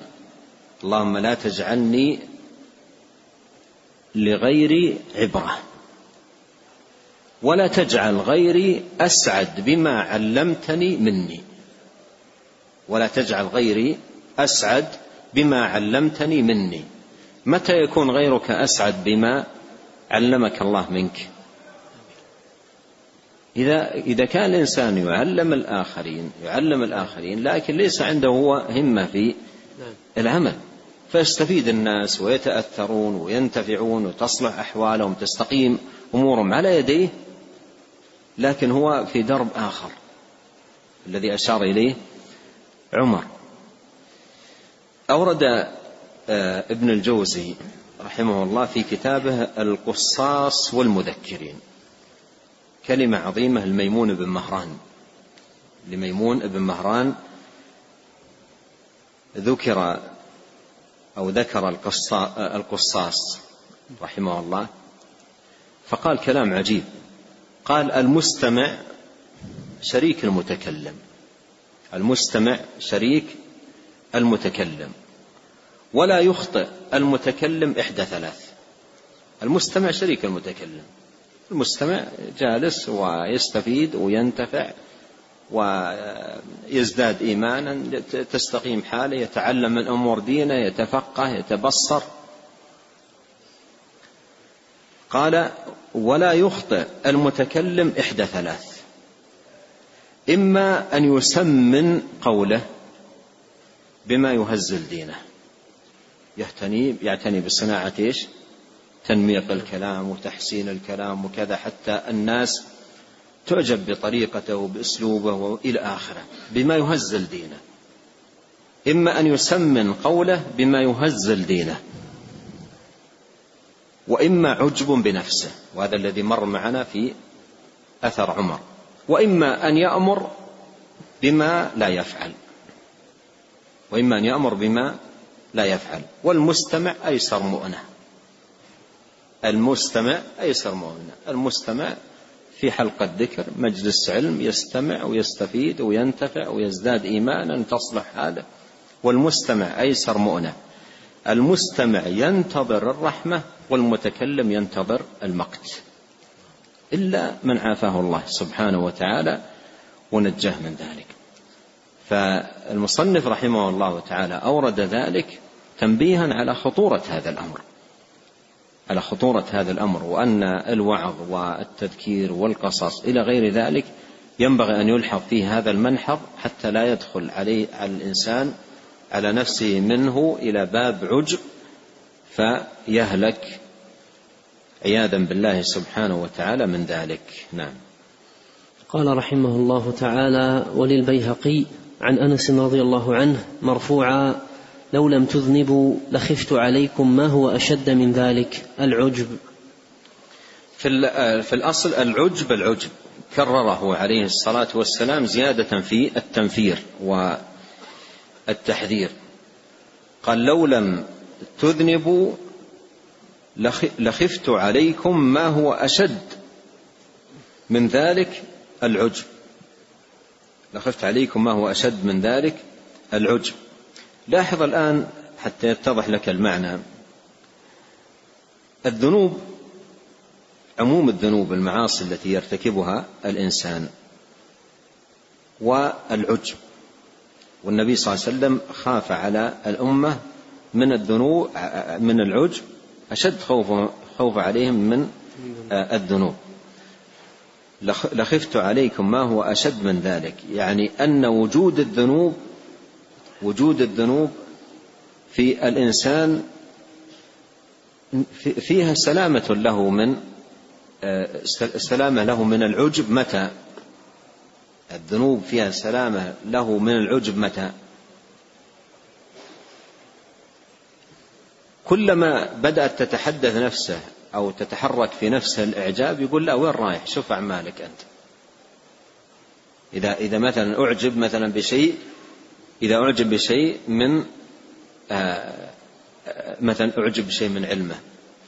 اللهم لا تجعلني لغيري عبرة ولا تجعل غيري أسعد بما علمتني مني ولا تجعل غيري أسعد بما علمتني مني متى يكون غيرك أسعد بما علمك الله منك إذا إذا كان الإنسان يعلم الآخرين يعلم الآخرين لكن ليس عنده هو همة في. العمل فيستفيد الناس ويتأثرون وينتفعون وتصلح أحوالهم تستقيم أمورهم على يديه لكن هو في درب آخر الذي أشار إليه عمر أورد آه، ابن الجوزي رحمه الله في كتابه القصاص والمذكرين. كلمة عظيمة الميمون بن مهران. لميمون بن مهران ذكر أو ذكر القصاص رحمه الله. فقال كلام عجيب. قال المستمع شريك المتكلم. المستمع شريك المتكلم. ولا يخطئ المتكلم إحدى ثلاث. المستمع شريك المتكلم. المستمع جالس ويستفيد وينتفع ويزداد إيمانا تستقيم حاله يتعلم من أمور دينه يتفقه يتبصر. قال ولا يخطئ المتكلم إحدى ثلاث. إما أن يسمن قوله بما يهزل دينه. يعتني يعتني بصناعة إيش؟ تنميق الكلام وتحسين الكلام وكذا حتى الناس تعجب بطريقته وبأسلوبه وإلى آخره بما يهزل دينه. إما أن يسمن قوله بما يهزل دينه. وإما عجب بنفسه وهذا الذي مر معنا في أثر عمر. وإما أن يأمر بما لا يفعل. وإما أن يأمر بما لا يفعل. والمستمع أيسر مؤنة. المستمع أيسر مؤنة. المستمع في حلقة ذكر مجلس علم يستمع ويستفيد وينتفع ويزداد إيمانا تصلح هذا. والمستمع أيسر مؤنة. المستمع ينتظر الرحمة والمتكلم ينتظر المقت. إلا من عافاه الله سبحانه وتعالى ونجاه من ذلك. فالمصنف رحمه الله تعالى أورد ذلك تنبيها على خطورة هذا الأمر. على خطورة هذا الأمر وأن الوعظ والتذكير والقصص إلى غير ذلك ينبغي أن يلحظ فيه هذا المنحض حتى لا يدخل عليه على الإنسان على نفسه منه إلى باب عجب فيهلك عياذا بالله سبحانه وتعالى من ذلك. نعم. قال رحمه الله تعالى وللبيهقي عن أنس رضي الله عنه مرفوعا لو لم تذنبوا لخفت عليكم ما هو أشد من ذلك العجب. في, في الأصل العجب العجب. كرره عليه الصلاة والسلام زيادة في التنفير والتحذير. قال لو لم تذنبوا لخفت عليكم ما هو أشد من ذلك العجب. لخفت عليكم ما هو أشد من ذلك العجب. لاحظ الآن حتى يتضح لك المعنى. الذنوب عموم الذنوب المعاصي التي يرتكبها الإنسان والعجب. والنبي صلى الله عليه وسلم خاف على الأمة من الذنوب من العجب أشد خوف خوف عليهم من الذنوب. لخفت عليكم ما هو أشد من ذلك. يعني أن وجود الذنوب وجود الذنوب في الإنسان فيها سلامة له من سلامة له من العجب متى؟ الذنوب فيها سلامة له من العجب متى؟ كلما بدأت تتحدث نفسه أو تتحرك في نفسه الإعجاب يقول لا وين رايح؟ شوف أعمالك أنت. إذا إذا مثلا أعجب مثلا بشيء إذا أعجب بشيء من آه، مثلا أعجب بشيء من علمه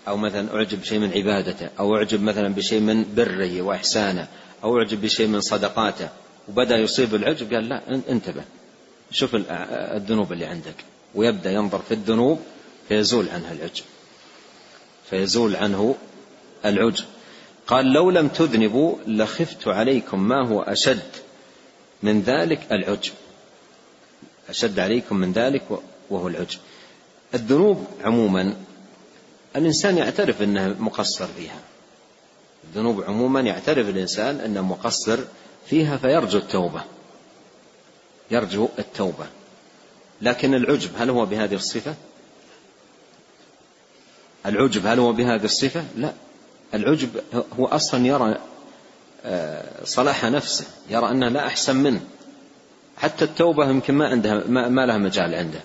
أو مثلا أعجب بشيء من عبادته أو أعجب مثلا بشيء من بره وإحسانه أو أعجب بشيء من صدقاته. وبدأ يصيب العجب قال لا انتبه شوف الذنوب اللي عندك. ويبدأ ينظر في الذنوب فيزول عنها العجب. فيزول عنه العجب. قال لو لم تذنبوا لخفت عليكم ما هو أشد من ذلك العجب. أشد عليكم من ذلك وهو العجب. الذنوب عموما الإنسان يعترف أنه مقصر فيها. الذنوب عموما يعترف الإنسان أنه مقصر فيها فيرجو التوبة. يرجو التوبة. لكن العجب هل هو بهذه الصفة؟ العجب هل هو بهذه الصفة؟ لا. العجب هو أصلا يرى آه، صلاح نفسه يرى أنه لا أحسن منه. حتى التوبة يمكن ما عندها ما لها مجال عنده.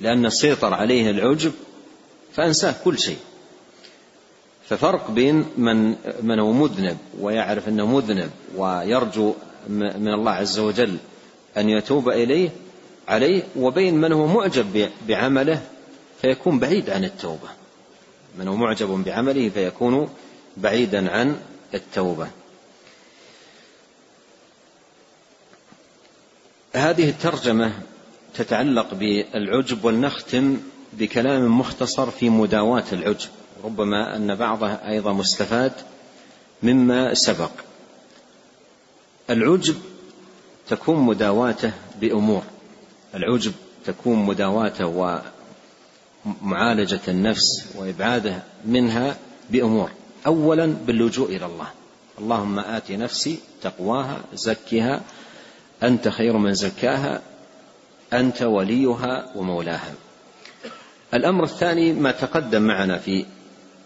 لأن سيطر عليه العجب فأنساه كل شيء. ففرق بين من من هو مذنب ويعرف أنه مذنب ويرجو من الله عز وجل أن يتوب اليه عليه وبين من هو معجب بعمله فيكون بعيد عن التوبة. من هو معجب بعمله فيكون بعيدا عن التوبة. هذه الترجمة تتعلق بالعجب ولنختم بكلام مختصر في مداواه العجب ربما أن بعضها أيضا مستفاد مما سبق. العجب تكون مداواته بأمور. العجب تكون مداواته ومعالجة النفس وإبعاده منها بأمور. أولا باللجوء إلى الله. اللهم آت نفسي تقواها زكها أنت خير من زكاها أنت وليها ومولاها. الأمر الثاني ما تقدم معنا في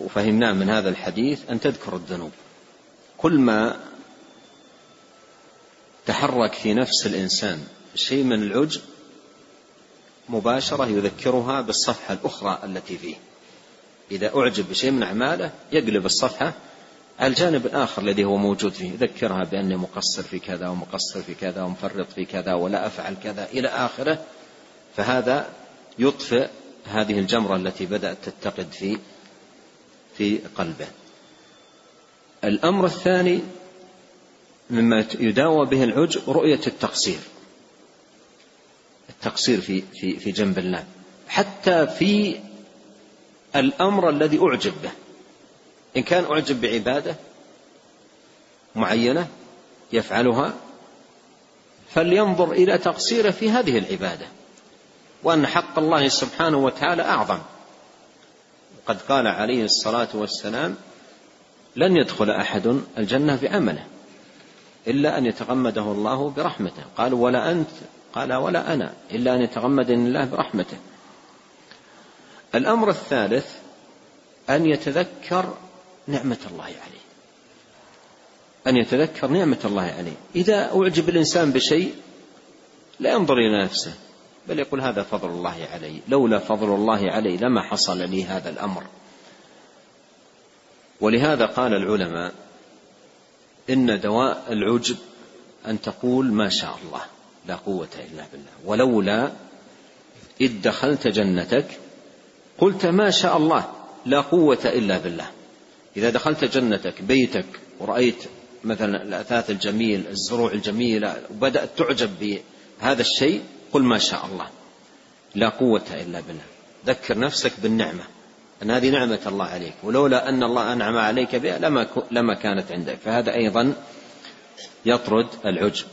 وفهمناه من هذا الحديث أن تذكر الذنوب. كل ما تحرك في نفس الإنسان شيء من العجب مباشرة يذكرها بالصفحة الأخرى التي فيه. إذا أعجب بشيء من أعماله يقلب الصفحة الجانب الآخر الذي هو موجود فيه يذكرها بأني مقصر في كذا ومقصر في كذا ومفرط في كذا ولا أفعل كذا إلى آخره فهذا يطفئ هذه الجمرة التي بدأت تتقد في في قلبه. الأمر الثاني مما يداوى به العجب رؤية التقصير. التقصير في في في جنب الله. حتى في الأمر الذي أعجب به. إن كان أعجب بعبادة معينة يفعلها فلينظر إلى تقصيره في هذه العبادة وأن حق الله سبحانه وتعالى أعظم. قد قال عليه الصلاة والسلام لن يدخل أحد الجنة بعمله إلا أن يتغمده الله برحمته. قال ولا أنت قال ولا أنا إلا أن يتغمدني الله برحمته. الأمر الثالث أن يتذكر نعمة الله عليه. أن يتذكر نعمة الله عليه. إذا أعجب الإنسان بشيء لا ينظر إلى نفسه بل يقول هذا فضل الله علي. لولا فضل الله علي لما حصل لي هذا الأمر. ولهذا قال العلماء إن دواء العجب أن تقول ما شاء الله لا قوة إلا بالله. ولولا إذ دخلت جنتك قلت ما شاء الله لا قوة إلا بالله. إذا دخلت جنتك بيتك ورأيت مثلا الأثاث الجميل الزروع الجميلة وبدأت تعجب بهذا الشيء قل ما شاء الله لا قوة إلا بالله. ذكر نفسك بالنعمة. أن هذه نعمة الله عليك. ولولا أن الله أنعم عليك بها لما لما كانت عندك. فهذا أيضا يطرد العجب.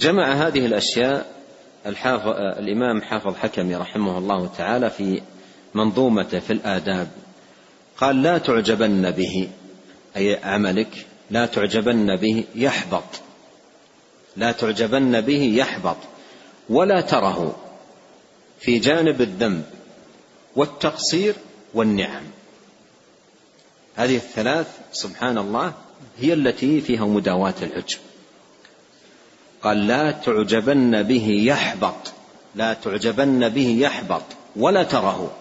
جمع هذه الأشياء الحافظ الإمام حافظ حكمي رحمه الله تعالى في منظومته في الآداب. قال لا تعجبن به. أي عملك لا تعجبن به يحبط. لا تعجبن به يحبط. ولا تره في جانب الذنب والتقصير والنعم. هذه الثلاث سبحان الله هي التي فيها مداواة العجب قال لا تعجبن به يحبط. لا تعجبن به يحبط. ولا تره.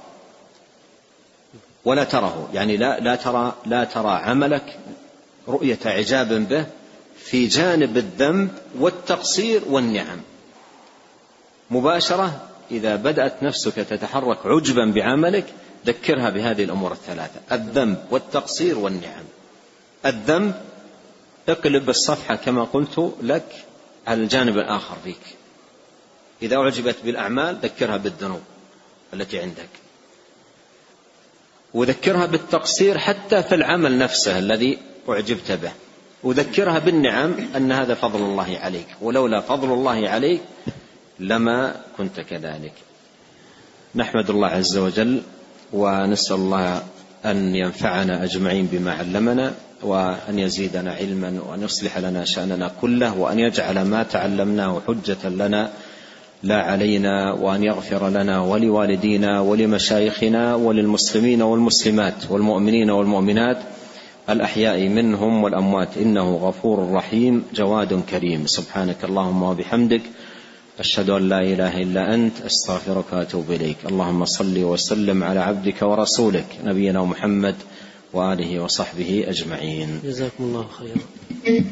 ولا تره. يعني لا لا ترى لا ترى عملك رؤية إعجاب به في جانب الذنب والتقصير والنعم. مباشرة إذا بدأت نفسك تتحرك عجبا بعملك ذكرها بهذه الأمور الثلاثة. الذنب والتقصير والنعم. الذنب اقلب الصفحة كما قلت لك على الجانب الآخر فيك. إذا أعجبت بالأعمال ذكرها بالذنوب التي عندك. وذكرها بالتقصير حتى في العمل نفسه الذي أعجبت به. وذكرها بالنعم أن هذا فضل الله عليك. ولولا فضل الله عليك لما كنت كذلك. نحمد الله عز وجل ونسأل الله أن ينفعنا أجمعين بما علمنا وأن يزيدنا علما وأن يصلح لنا شأننا كله وأن يجعل ما تعلمناه حجة لنا لا علينا وأن يغفر لنا ولوالدينا ولمشايخنا وللمسلمين والمسلمات والمؤمنين والمؤمنات الأحياء منهم والأموات. إنه غفور رحيم جواد كريم. سبحانك اللهم وبحمدك. أشهد أن لا إله إلا أنت. أستغفرك وأتوب إليك. اللهم صل وسلم على عبدك ورسولك نبينا محمد وآله وصحبه أجمعين. جزاكم الله خيرا.